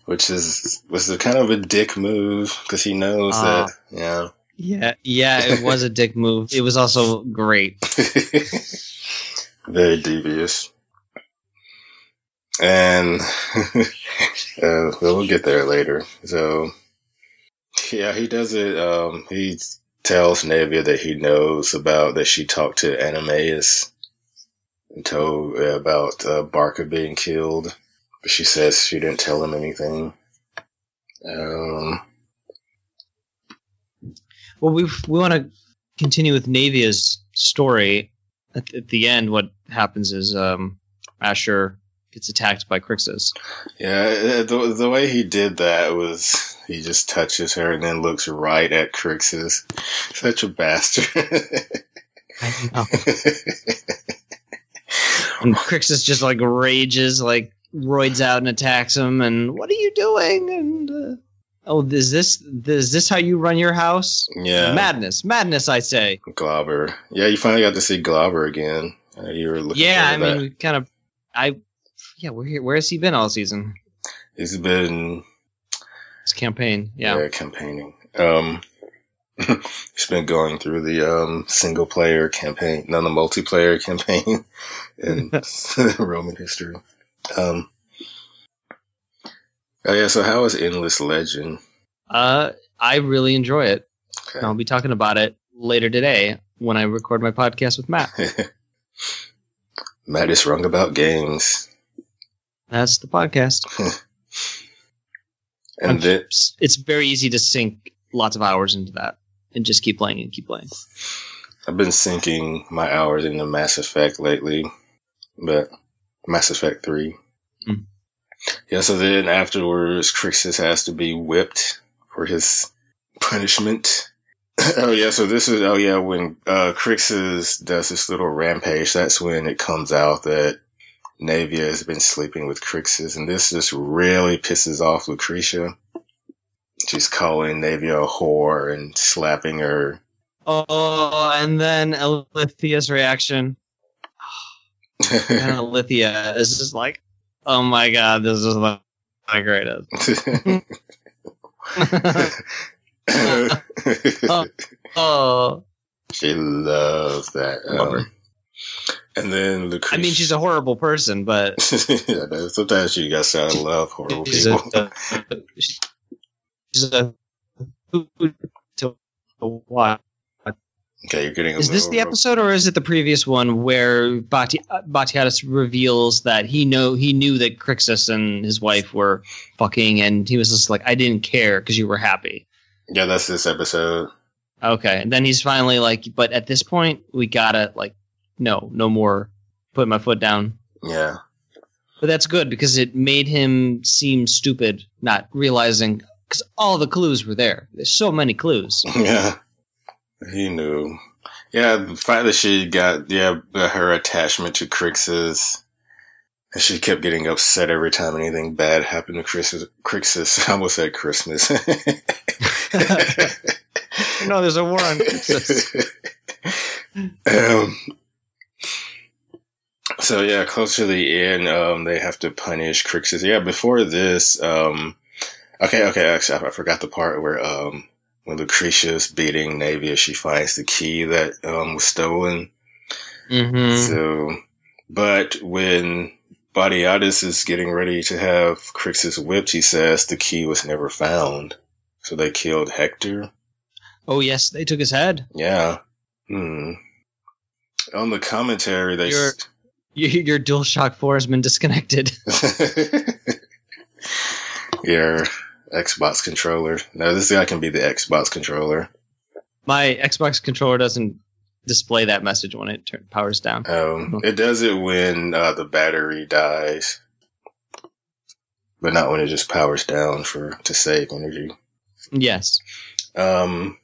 which is, was a kind of a dick move because he knows Ah. that, yeah. Yeah, yeah, it was a dick move. It was also great. Very devious. And uh, well, get there later. So, yeah, he does it. Um, he tells Naevia that he knows about that she talked to Animeus and told about uh, Barca being killed, but she says she didn't tell him anything. Um, Well, we we want to continue with Naevia's story. At, at the end, what happens is um, Ashur gets attacked by Crixus. Yeah, uh, the the way he did that was he just touches her and then looks right at Crixus. Such a bastard. I know. And Crixus just like rages, like roids out and attacks him. And what are you doing? And uh, oh, is this is this how you run your house? yeah, Madness, madness! I say. Glaber. Yeah, you finally got to see Glaber again. Uh, you were looking. Yeah, I mean, kind of, I, yeah, where where has he been all season? he's been His campaign, yeah. yeah, campaigning. Um, he's been going through the um single player campaign, not the multiplayer campaign in Roman history. Um. Oh yeah, so how is Endless Legend? Uh, I really enjoy it. Okay. I'll be talking about it later today when I record my podcast with Matt. Matt is wrong about games. That's the podcast. And It's- it's very easy to sink lots of hours into that and just keep playing and keep playing. I've been sinking my hours into Mass Effect lately, but Mass Effect 3. Mm. Yeah, so then afterwards, Crixus has to be whipped for his punishment. oh, yeah, so this is, oh, yeah, when uh, Crixus does this little rampage, that's when it comes out that Naevia has been sleeping with Crixus, and this just really pisses off Lucretia. She's calling Naevia a whore and slapping her. Oh, and then Ilithyia's reaction. And Ilithyia is just like, oh my god, this is my, the greatest. oh, she loves that. Um, and then I mean, she's a horrible person, but yeah, sometimes you gotta I love horrible she's people. a, she's a to watch. okay, you're getting a Is this the episode, or is it the previous one where Bati- uh, Batiatus reveals that he know he knew that Crixus and his wife were fucking, and he was just like, "I didn't care because you were happy." Yeah, that's this episode. Okay, and then he's finally like, "But at this point, we gotta like, no, no more, put my foot down." Yeah, But that's good because it made him seem stupid, not realizing because all the clues were there. There's so many clues. yeah. He knew. Yeah, the fact that she got yeah her attachment to Crixus, and she kept getting upset every time anything bad happened to Crixus. Crixus, I almost said Christmas. no, there's a war on Crixus. um, so yeah, close to the end, um, they have to punish Crixus. Yeah, before this, um, okay, okay, actually, I forgot the part where, um, when Lucretia's beating Naevia, she finds the key that, um, was stolen. hmm So, but when Batiatus is getting ready to have Crixus whipped, he says the key was never found. So they killed Hector. Oh yes, they took his head. Yeah. Hmm. On the commentary, they. Your- Your, DualShock Four has been disconnected. Your Xbox controller. No, this guy can be the Xbox controller. My Xbox controller doesn't display that message when it turn, powers down. Um, it does it when uh, the battery dies, but not when it just powers down for to save energy. Yes. Um,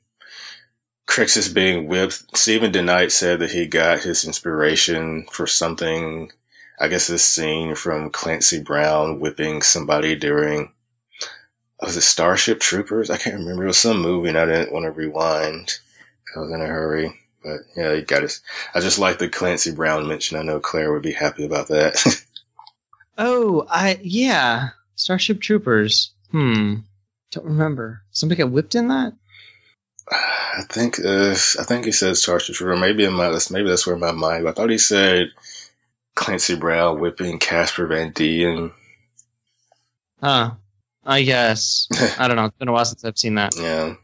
Crixus being whipped. Stephen DeKnight said that he got his inspiration for something. I guess this scene from Clancy Brown whipping somebody during. Was it Starship Troopers? I can't remember. It was some movie, and I didn't want to rewind. I was in a hurry, but yeah, he got his. I just like the Clancy Brown mention. I know Claire would be happy about that. Oh, I yeah. Starship Troopers. Hmm. Don't remember. Somebody got whipped in that. I think uh, I think he said Starship Trooper. Maybe in my maybe that's where my mind. I thought he said Clancy Brown whipping Casper Van Dien. Huh. I guess. I don't know. It's been a while since I've seen that. yeah.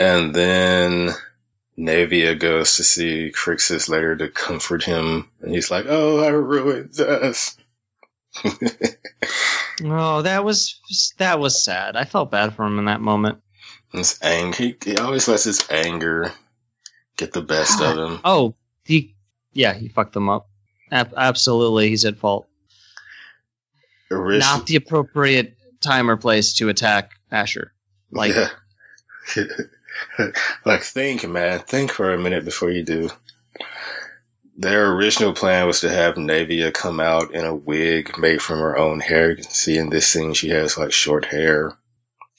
And then Naevia goes to see Crixus later to comfort him, and he's like, "Oh, I ruined us." Oh, that was that was sad. I felt bad for him in that moment. His anger. He, he always lets his anger get the best of him. Oh, he yeah, he fucked them up. Ab- absolutely, he's at fault. Not the appropriate time or place to attack Ashur. Like Yeah. like, think, man. Think for a minute before you do. Their original plan was to have Naevia come out in a wig made from her own hair. You can see in this scene she has like short hair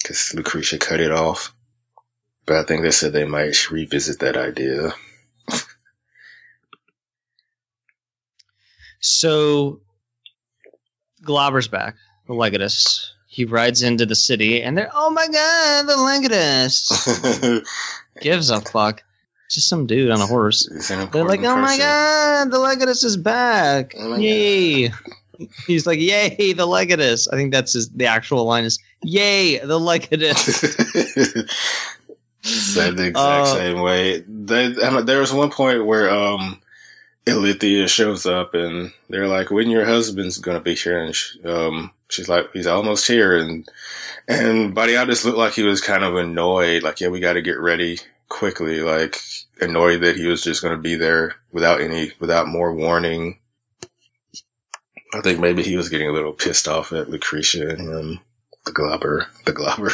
because Lucretia cut it off. But I think they said they might revisit that idea. So Glaber's back, the Legatus. He rides into the city and they're oh my god, the Legatus gives a fuck. Just some dude on a horse. They're like, oh my person. god, the Legatus is back. Oh Yay. He's like, "Yay, the Legatus!" I think that's his, the actual line is, "Yay, the Legatus." Said the exact uh, same way. They, there was one point where um, Ilithyia shows up and they're like, "When your husband's gonna be here?" And she, um, she's like, "He's almost here." And and Batiatus looked like he was kind of annoyed. Like, yeah, we got to get ready quickly. Like annoyed that he was just gonna be there without any without more warning. I think maybe he was getting a little pissed off at Lucretia and him, the Glaber, the Glaber.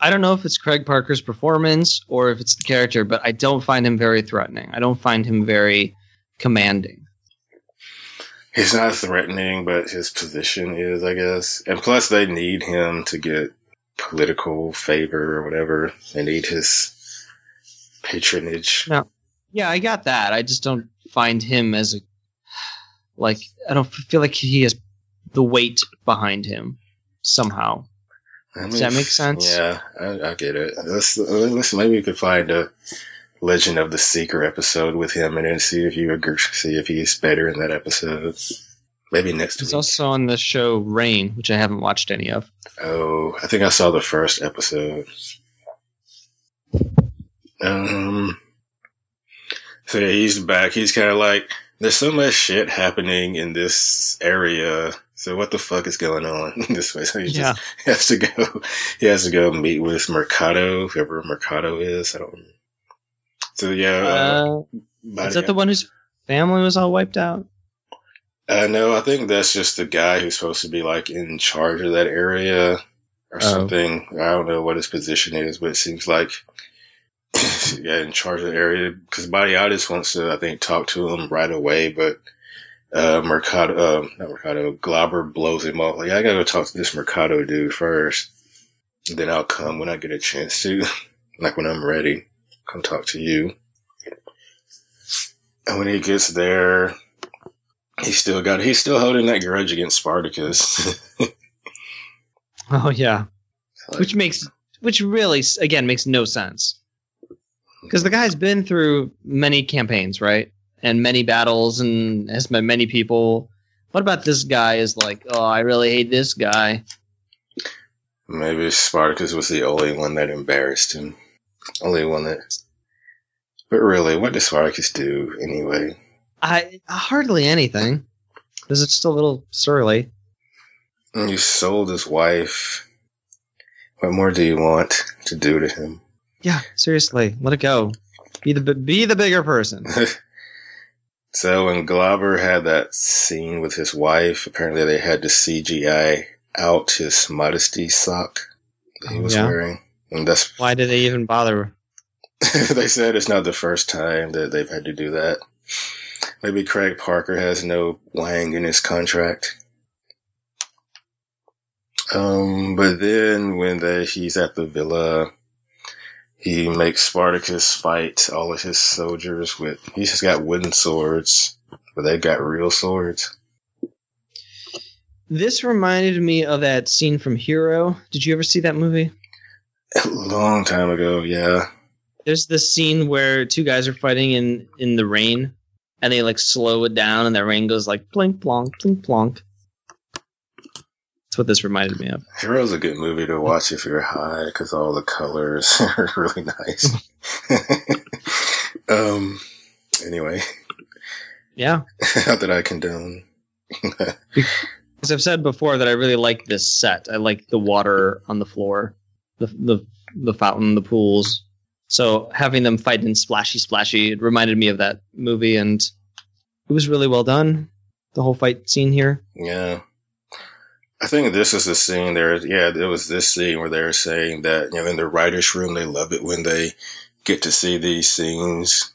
I don't know if it's Craig Parker's performance or if it's the character, but I don't find him very threatening. I don't find him very commanding. He's not threatening, but his position is, I guess. And plus, they need him to get political favor or whatever. They need his patronage. No. Yeah, I got that. I just don't find him as a like I don't feel like he has the weight behind him somehow. I mean, Does that make sense? Yeah, I, I get it. Let's, let's maybe we could find a Legend of the Seeker episode with him and then see if you agree, see if he's better in that episode. Maybe next He's week. also on the show Reign, which I haven't watched any of. Oh, I think I saw the first episode. Um. So yeah, he's back. He's kind of like, there's so much shit happening in this area so what the fuck is going on in this way? So he yeah. just has to go. He has to go meet with Mercado, whoever Mercado is. I don't. So yeah, uh, uh, is that the one whose family was all wiped out? Uh, no, I think that's just the guy who's supposed to be like in charge of that area or oh. something. I don't know what his position is, but it seems like yeah, in charge of the area because Batiatus wants to, I think, talk to him right away, but uh, Mercado, uh, not Mercado, Glaber blows him off. Like, I gotta go talk to this Mercado dude first. Then I'll come when I get a chance to. like when I'm ready, come talk to you. And when he gets there, he's still got, he's still holding that grudge against Spartacus. oh, yeah. Like, which makes, which really, again, makes no sense. Because the guy's been through many campaigns, right? And many battles and has met many people. What about this guy? Is like, oh, I really hate this guy. Maybe Spartacus was the only one that embarrassed him. Only one that. But really, what does Spartacus do anyway? I hardly anything. Because it's still a little surly. Mm, you sold his wife. What more do you want to do to him? Yeah, seriously, let it go. Be the be the bigger person. So when Glaber had that scene with his wife, apparently they had to CGI out his modesty sock that he was yeah. wearing. And that's why did they even bother? they said it's not the first time that they've had to do that. Maybe Craig Parker has no wang in his contract. Um, but then when they, he's at the villa, he makes Spartacus fight all of his soldiers with, he's just got wooden swords, but they got real swords. This reminded me of that scene from Hero. Did you ever see that movie? A long time ago, yeah. There's this scene where two guys are fighting in in the rain, and they like slow it down, and the rain goes like plink plonk, plink plonk. That's what this reminded me of. Hero's a good movie to watch if you're high because all the colors are really nice. um. Anyway. Yeah. Not that I condone. As I've said before, that I really like this set. I like the water on the floor, the the the fountain, the pools. So having them fight in splashy, splashy, it reminded me of that movie, and it was really well done. The whole fight scene here. Yeah. I think this is the scene there. Yeah, it was this scene where they're saying that, you know, in the writer's room, they love it when they get to see these scenes.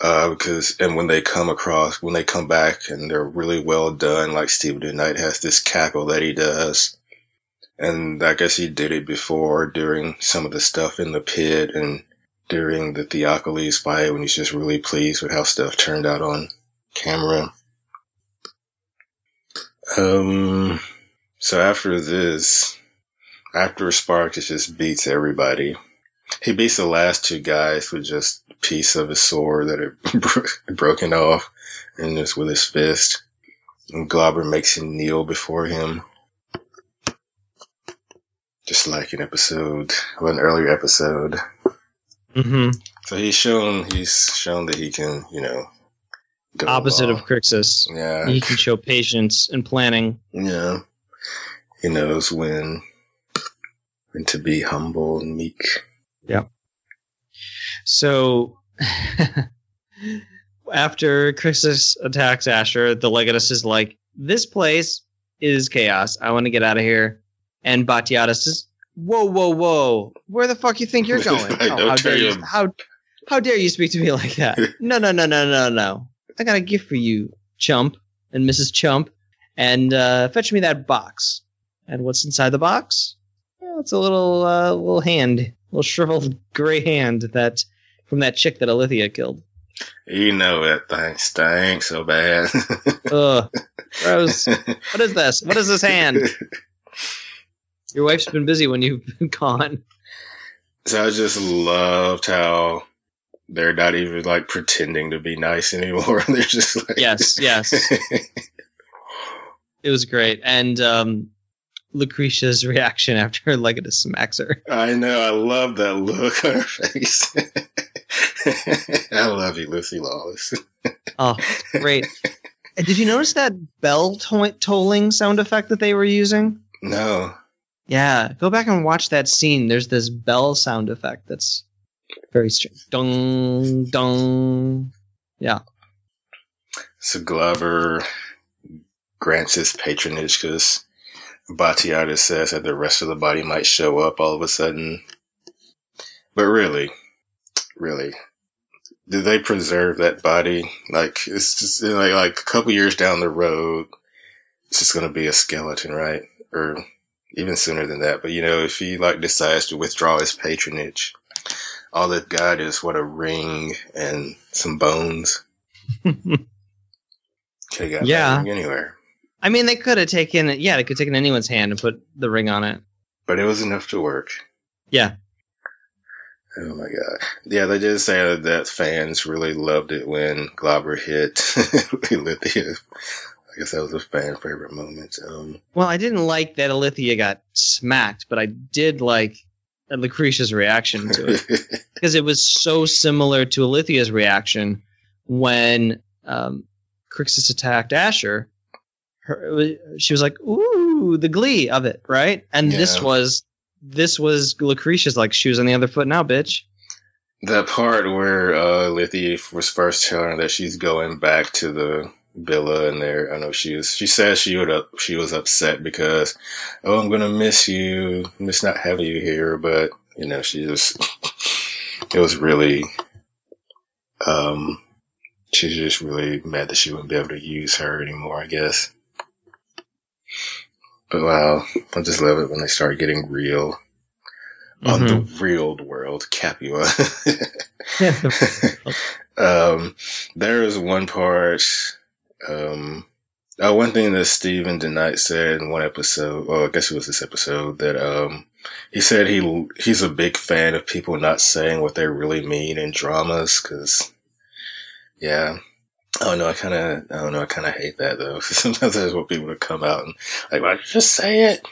Uh, because, and when they come across, when they come back and they're really well done, like Stephen DeKnight has this cackle that he does. And I guess he did it before during some of the stuff in the pit and during the Theokoles fight when he's just really pleased with how stuff turned out on camera. Um, so after this, after Spartacus just beats everybody, he beats the last two guys with just a piece of his sword that had broken off and just with his fist. And Glaber makes him kneel before him. Just like an episode, well, an earlier episode. hmm So he's shown, he's shown that he can, you know, go Opposite along. of Crixus. yeah, He can show patience and planning. yeah. He knows when, when to be humble and meek. Yeah. So after Crixus attacks Ashur, the Legatus is like, "This place is chaos. I want to get out of here." And Batiata is, "Whoa, whoa, whoa! Where the fuck you think you're going? Oh, how dare you? you. How how dare you speak to me like that? No, no, no, no, no, no! I got a gift for you, Chump and Mrs. Chump, and uh, fetch me that box. And what's inside the box? Well, it's a little uh, little hand, little shriveled gray hand that from that chick that Ilithyia killed. You know that thing stinks so bad. Ugh, gross. What is this? What is this hand? Your wife's been busy when you've been gone. So I just loved how they're not even like pretending to be nice anymore. they're just like Yes, yes, it was great. And um, Lucretia's reaction after Legatus smacks her. I know. I love that look on her face. I love you, Lucy Lawless. Oh, great. And did you notice that bell to- tolling sound effect that they were using? No, Yeah, go back and watch that scene. There's this bell sound effect that's very strange. Dong, dong. Yeah. So Glaber grants his patronage because Batiata says that the rest of the body might show up all of a sudden. But really, really, did they preserve that body? Like it's just like like a couple years down the road, it's just gonna be a skeleton, right? Or even sooner than that. But you know, if he like decides to withdraw his patronage, all they've got is what a ring and some bones. Could have got Yeah. anywhere. I mean, they could have taken yeah, they could have taken anyone's hand and put the ring on it. But it was enough to work. Yeah. Oh my god. Yeah, they did say that fans really loved it when Glaber hit Lithia. I guess that was a fan favorite moment. Um, Well, I didn't like that Ilithyia got smacked, but I did like Lucretia's reaction to it because it was so similar to Ilithyia's reaction when um, Crixus attacked Ashur. Her, she was like, "Ooh, the glee of it, right?" And this was this was Lucretia's like shoes on the other foot now, bitch. that part where uh, Lithia was first telling her that she's going back to the villa and there, I know she was, she said she would up, she was upset because, oh, I'm gonna miss you, miss not having you here, but you know, she just, it was really, um, she's just really mad that she wouldn't be able to use her anymore, I guess. But wow, I just love it when they start getting real on the real world, Capua. Um, there is one part. Um, uh, one thing that Stephen DeKnight said in one episode, well, I guess it was this episode, that um, he said he he's a big fan of people not saying what they really mean in dramas, because yeah. Oh, I don't. Oh, I kind of, I don't know. I kind of hate that though. Sometimes I just want people to come out and like, why don't you just say it?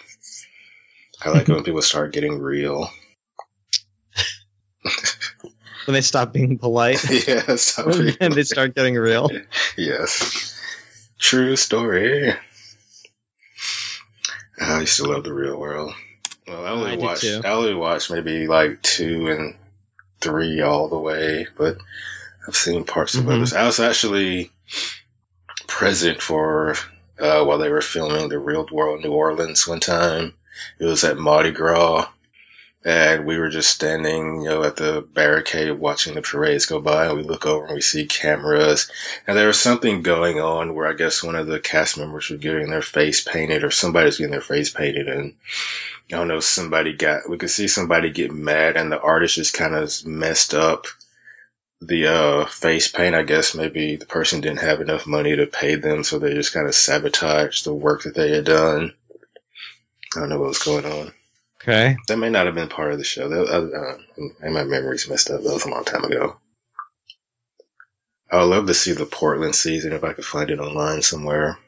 I like it when people start getting real. when they stop being polite yeah, stop being and they start getting real. Yes. True story. Ah, I used to love the real world. Well, I only I watched. I only watched maybe like two and three all the way, but I've seen parts of Mhm. others. I was actually present for uh, while they were filming the Real World New Orleans one time. It was at Mardi Gras. And we were just standing, you know, at the barricade watching the parades go by, and we look over and we see cameras and there was something going on where I guess one of the cast members were getting their face painted or somebody's getting their face painted and I don't know, somebody got, we could see somebody get mad and the artist just kind of messed up the, uh, face paint. I guess maybe the person didn't have enough money to pay them. So they just kind of sabotaged the work that they had done. I don't know what was going on. Okay. That may not have been part of the show. That, uh, uh, my memory's messed up. That was a long time ago. I would love to see the Portland season if I could find it online somewhere.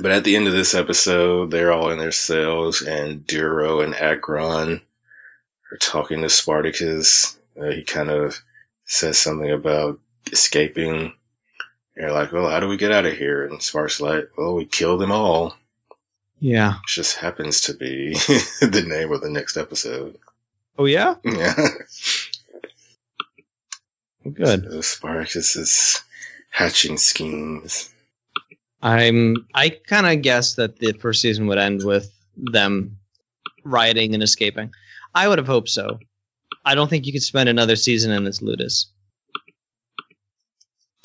But at the end of this episode, they're all in their cells, and Duro and Agron are talking to Spartacus. Uh, he kind of says something about escaping. They're like, well, how do we get out of here? And Spartacus like, well, we kill them all. Yeah. Which just happens to be the name of the next episode. Oh yeah. Yeah. Good. So Spartacus is hatching schemes. I'm. I kind of guessed that the first season would end with them rioting and escaping. I would have hoped so. I don't think you could spend another season in this Ludus.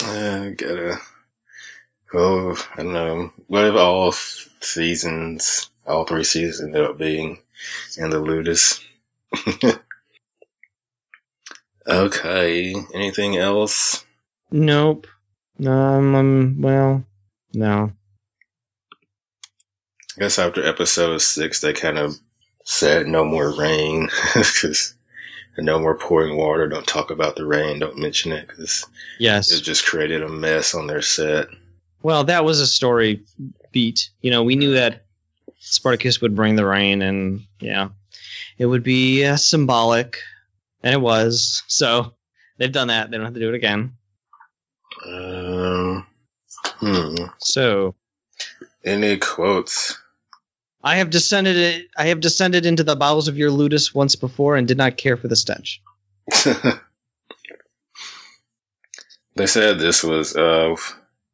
Uh, gotta. Oh, I don't know. What if all seasons, all three seasons, ended up being in the Ludus? okay. Anything else? Nope. Um. um well, no. I guess after episode six, they kind of said no more rain because no more pouring water. Don't talk about the rain. Don't mention it because Yes. it just created a mess on their set. Well, that was a story beat. You know, we knew that Spartacus would bring the rain, and yeah, it would be uh, symbolic, and it was. So they've done that. They don't have to do it again. Um, hmm. So Any quotes? I have descended. I have descended into the bowels of your ludus once before, and did not care for the stench. they said this was a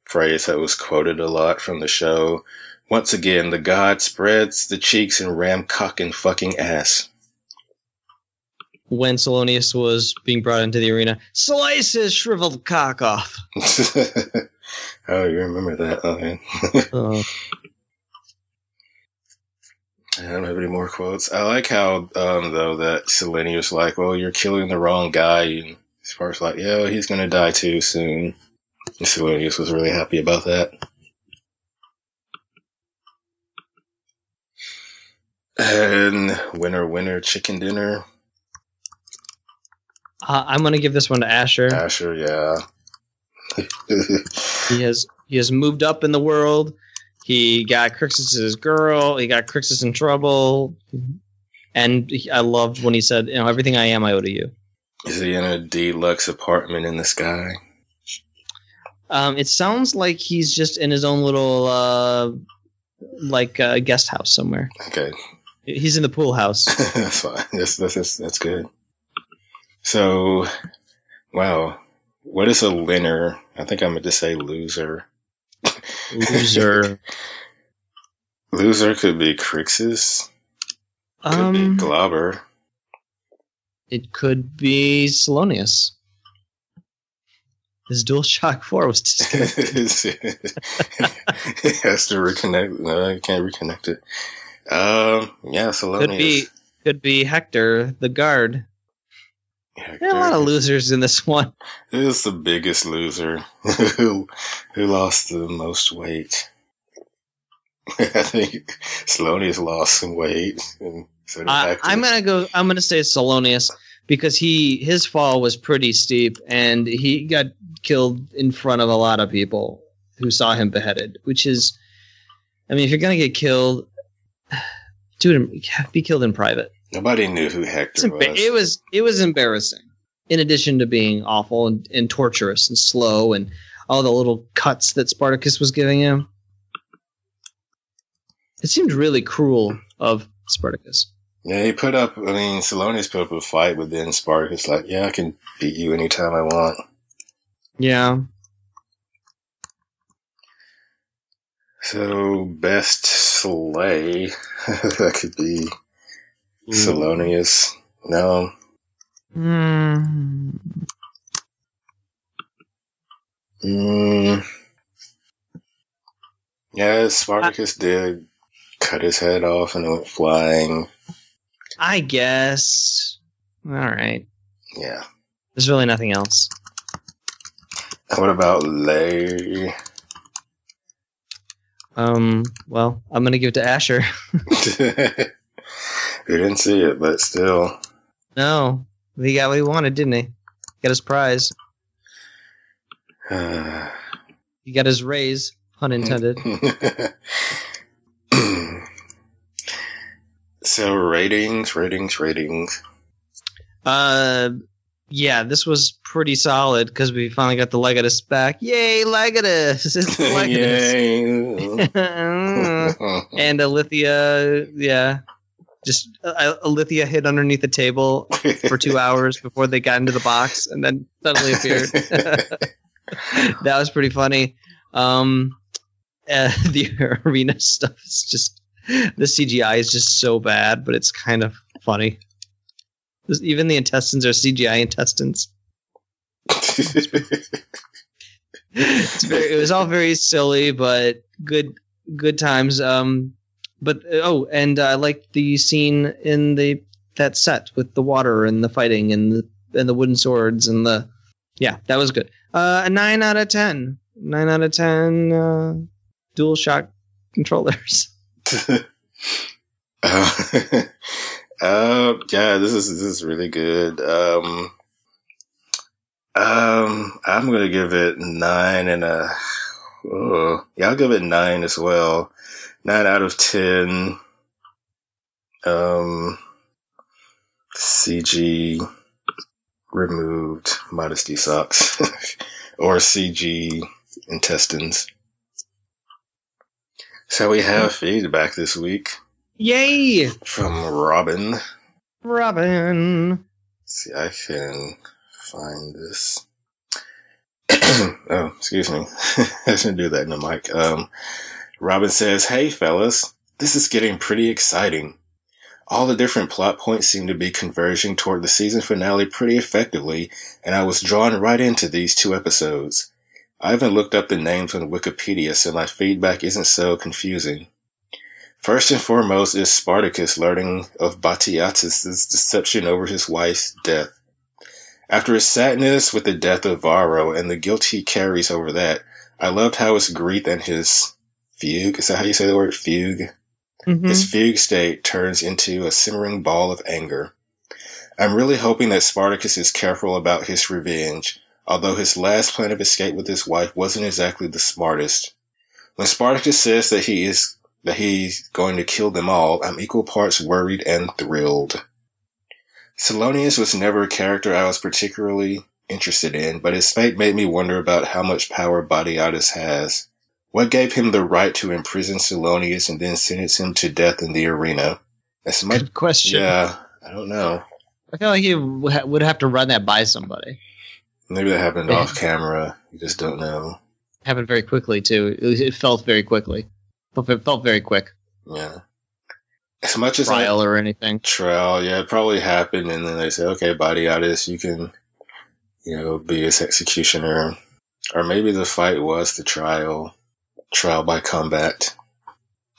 phrase that was quoted a lot from the show. Once again, the god spreads the cheeks and ram cock and fucking ass. When Solonius was being brought into the arena, slice his shriveled cock off. oh, you remember that? Okay. Uh, I don't have any more quotes. I like how, um, though, that Selene was like, well, you're killing the wrong guy. And Spark's like, yeah, he's going to die too soon. And Solonius was really happy about that. And winner, winner, chicken dinner. uh, I'm going to give this one to Ashur. Ashur, yeah. He has he has moved up in the world. He got Crixus's girl. He got Crixus in trouble. And he- I loved when he said, "You know, everything I am, I owe to you." Is he in a deluxe apartment in the sky? Um, it sounds like he's just in his own little uh, like uh, guest house somewhere. Okay, He's in the pool house. that's fine. That's, that's that's good. So, wow, what is a winner? I think I meant to say loser. Loser. Loser could be Crixus. Could Um, be Glaber. it could be Solonius. His Dual Shock Four was disconnected. has to reconnect. No, he can't reconnect it. Um, yeah, Solonius. could be could be Hector, the guard. Hector. There are a lot of losers in this one. Who's the biggest loser? who who lost the most weight? I think Solonius lost some weight. And so did I, Hector. I'm gonna go. I'm gonna say Solonius because he his fall was pretty steep and he got killed in front of a lot of people who saw him beheaded. Which is, I mean, if you're gonna get killed, do it. Be killed in private. Nobody knew who Hector emba- was. it was it was embarrassing. In addition to being awful and, and torturous and slow and all the little cuts that Spartacus was giving him, it seemed really cruel of Spartacus. Yeah, he put up. I mean, Solonius put up a fight, but then Spartacus like, yeah, I can beat you anytime I want. Yeah. So best slay that could be Solonius. No, Mm, Mm. Yeah, Spartacus did cut his head off and it went flying. I guess. All right. Yeah. There's really nothing else. And what about Lay? Um. Well, I'm gonna give it to Ashur. we didn't see it, but still. no, he got what he wanted, didn't he? Got his prize. He got his raise. Pun intended. so ratings, ratings, ratings. Uh, yeah, this was pretty solid because we finally got the Legatus back. Yay, Legatus! It's Legatus. and Ilithyia, yeah, just uh, Ilithyia hid underneath the table for two hours before they got into the box, and then suddenly appeared. that was pretty funny. Um, uh, the arena stuff is just the CGI is just so bad, but it's kind of funny. Even the intestines are CGI intestines. Very, it was all very silly, but good good times. Um, but oh, and I liked the scene in the that set with the water and the fighting and the and the wooden swords and the yeah, that was good. Uh, a nine out of ten. Nine out of ten. Uh, dual shock controllers. uh, uh, yeah, this is this is really good. Um, um, I'm gonna give it nine and a. Oh, yeah, I'll give it nine as well. Nine out of ten. Um, CG removed modesty socks or CG intestines. So we have feedback this week. Yay! From Robin. Robin. see, I can find this. oh, excuse me. I shouldn't do that in the mic. Um, Robin says, Hey, fellas, this is getting pretty exciting. All the different plot points seem to be converging toward the season finale pretty effectively, and I was drawn right into these two episodes. I haven't looked up the names on Wikipedia, so my feedback isn't so confusing. First and foremost is Spartacus learning of Batiatus' deception over his wife's death. After his sadness with the death of Varro and the guilt he carries over that, I loved how his grief and his fugue, is that how you say the word fugue? Mm-hmm. His fugue state turns into a simmering ball of anger. I'm really hoping that Spartacus is careful about his revenge, although his last plan of escape with his wife wasn't exactly the smartest. When Spartacus says that he is that he's going to kill them all, I'm equal parts worried and thrilled. Solonius was never a character I was particularly interested in, but his fate made me wonder about how much power Batiatus has. What gave him the right to imprison Solonius and then sentence him to death in the arena? That's my Good question. Yeah, I don't know. I feel like he would have to run that by somebody. Maybe that happened off camera. You just don't know. Happened very quickly too. It felt very quickly. It felt very quick. Yeah. As much as trial I, or anything. Trial, yeah, it probably happened, and then they say, "Okay, Batiatus, you can, you know, be his executioner," or maybe the fight was the trial trial by combat.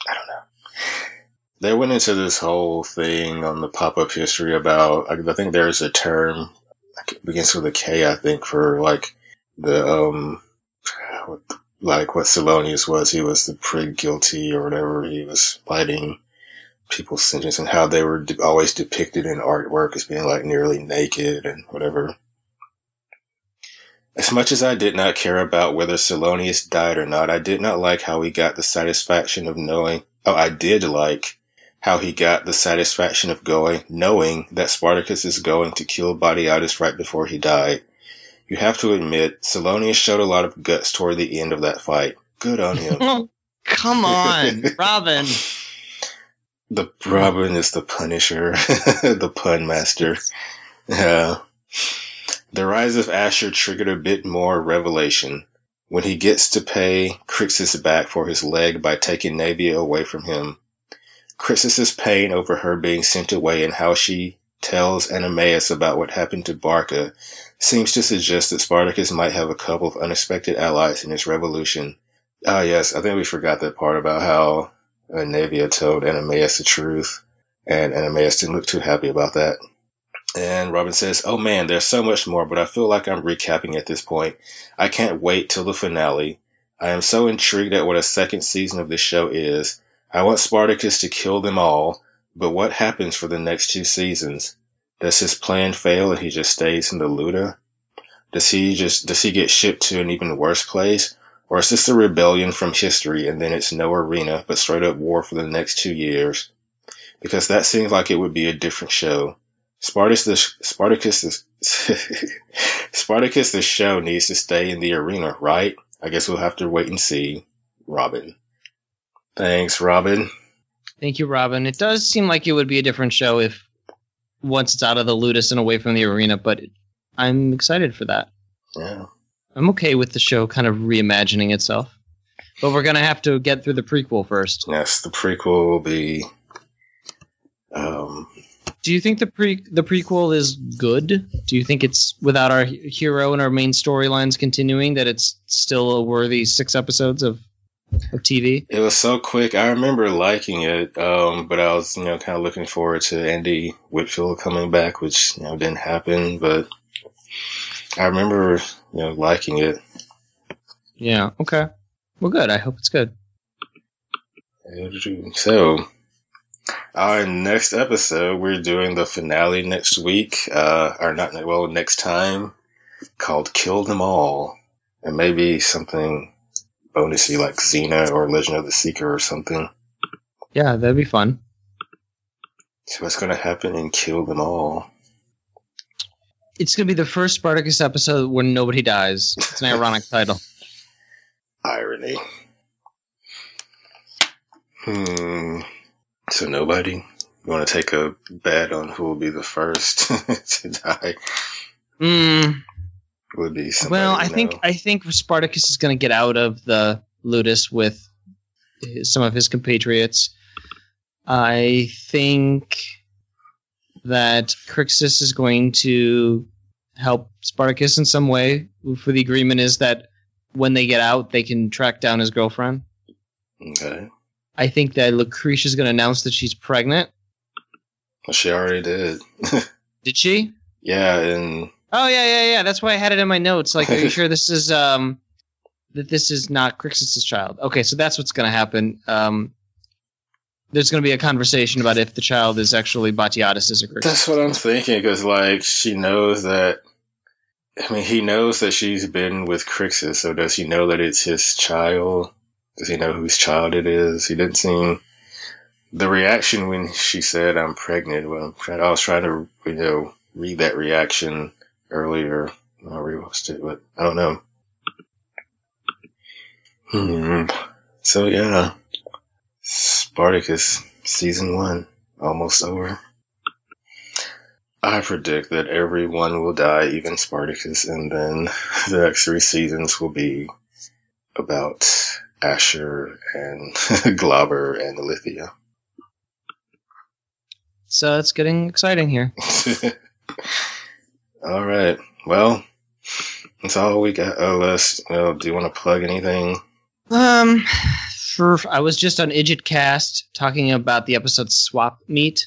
I don't know. They went into this whole thing on the pop up history about, I think there's a term, begins with a K, I think, for like the, um, like what Solonius was. He was the prig guilty or whatever. He was fighting people's sentence and how they were de- always depicted in artwork as being like nearly naked and whatever. As much as I did not care about whether Solonius died or not, I did not like how he got the satisfaction of knowing. Oh, I did like how he got the satisfaction of going, knowing that Spartacus is going to kill Batiatus right before he died. You have to admit, Solonius showed a lot of guts toward the end of that fight. Good on him. come on, Robin. The Robin is the Punisher, the pun master. Yeah. The rise of Ashur triggered a bit more revelation. When he gets to pay Crixus back for his leg by taking Naevia away from him. Crixus's pain over her being sent away and how she tells Ananias about what happened to Barca seems to suggest that Spartacus might have a couple of unexpected allies in his revolution. Ah, yes, I think we forgot that part about how uh, Naevia told Ananias the truth, and Ananias didn't look too happy about that. And Robin says, Oh man, there's so much more, but I feel like I'm recapping at this point. I can't wait till the finale. I am so intrigued at what a second season of this show is. I want Spartacus to kill them all, but what happens for the next two seasons? Does his plan fail and he just stays in the Luda? Does he just, does he get shipped to an even worse place? Or is this a rebellion from history and then it's no arena, but straight up war for the next two years? Because that seems like it would be a different show. Spartacus, the, Spartacus, the, Spartacus, the show needs to stay in the arena, right? I guess we'll have to wait and see. Robin. Thanks, Robin. Thank you, Robin. It does seem like it would be a different show if once it's out of the ludus and away from the arena, but I'm excited for that. Yeah. I'm okay with the show kind of reimagining itself. But we're gonna have to get through the prequel first. Yes, the prequel will be. Um, Do you think the pre the prequel is good? Do you think it's without our hero and our main storylines continuing that it's still a worthy six episodes of of TV? it was so quick. I remember liking it, um, but I was, you know, kind of looking forward to Andy Whitfield coming back, which you know didn't happen. But I remember, you know, liking it. Yeah. Okay. Well, good. I hope it's good. So, our next episode, we're doing the finale next week, uh, or not, well, next time, called Kill Them All. And maybe something bonusy like Xena or Legend of the Seeker or something. Yeah, that'd be fun. So, what's going to happen in Kill Them All? It's gonna be the first Spartacus episode where nobody dies. It's an ironic title. Irony. Hmm. So, nobody? You want to take a bet on who will be the first to die? Mm, Would be well, we I think know. I think Spartacus is going to get out of the ludus with his, some of his compatriots. I think that Crixus is going to help Spartacus in some way. For the agreement is that when they get out, they can track down his girlfriend. Okay. I think that Lucretia is going to announce that she's pregnant. Well, she already did. Did she? yeah, and Oh yeah, yeah, yeah. That's why I had it in my notes. Like, are you sure this is um that this is not Crixus's child? Okay, so that's what's going to happen. Um, there's going to be a conversation about if the child is actually Batiatus or Crixus. that's what I'm thinking. Because like she knows that. I mean, he knows that she's been with Crixus. So does he know that it's his child? Does he know whose child it is? He didn't seem. The reaction when she said, "I'm pregnant." Well, I was trying to, you know, read that reaction earlier. I rewatched it, but I don't know. Hmm. So yeah, Spartacus season one almost over. I predict that everyone will die, even Spartacus, and then the next three seasons will be about Ashur and Glaber and Ilithyia. So it's getting exciting here. all right. Well, that's all we got. Oh, let's. Well, do you want to plug anything? Um, for I was just on Idjitcast talking about the episode Swap Meet.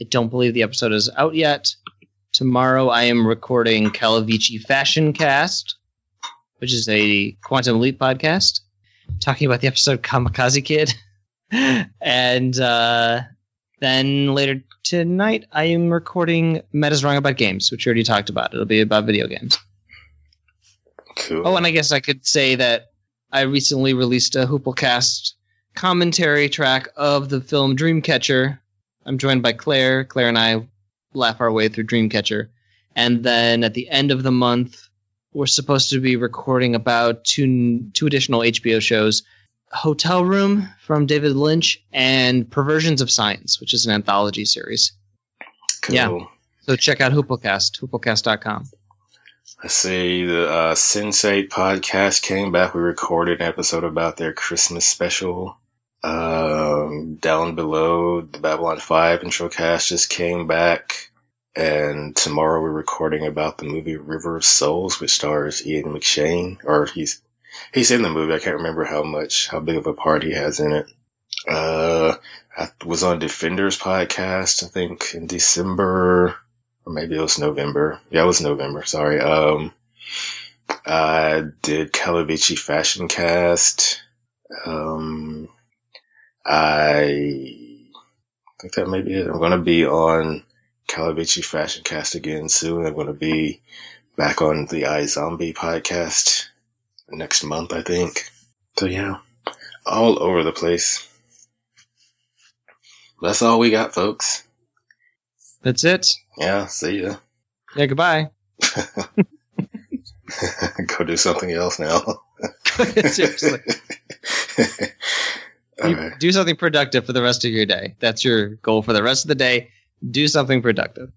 I don't believe the episode is out yet. Tomorrow I am recording Calavicci Fashion Cast, which is a Quantum Leap podcast, talking about the episode Kamikaze Kid. and uh, then later tonight I am recording Meta's Wrong About Games, which we already talked about. It'll be about video games. Cool. Oh, and I guess I could say that I recently released a Hooplecast commentary track of the film Dreamcatcher. I'm joined by Claire. Claire and I laugh our way through Dreamcatcher. And then at the end of the month, we're supposed to be recording about two, two additional HBO shows Hotel Room from David Lynch and Perversions of Science, which is an anthology series. cool. yeah. So check out Hooplecast, hooplecast.com. I see the uh, Sense8 podcast came back. We recorded an episode about their Christmas special. Um, down below, the Babylon 5 intro cast just came back. And tomorrow we're recording about the movie River of Souls, which stars Ian McShane. Or he's he's in the movie. I can't remember how much, how big of a part he has in it. Uh, I was on Defenders podcast, I think, in December or maybe it was November. Yeah, it was November. Sorry. Um, I did Calavicci Fashion Cast. Um, I think that may be it. I'm going to be on Calavicci Fashion Cast again soon. I'm going to be back on the iZombie podcast next month, I think. So yeah, all over the place. That's all we got, folks. That's it. Yeah, see ya. Yeah, goodbye. Go do something else now. Seriously. You right. Do something productive for the rest of your day. That's your goal for the rest of the day. Do something productive.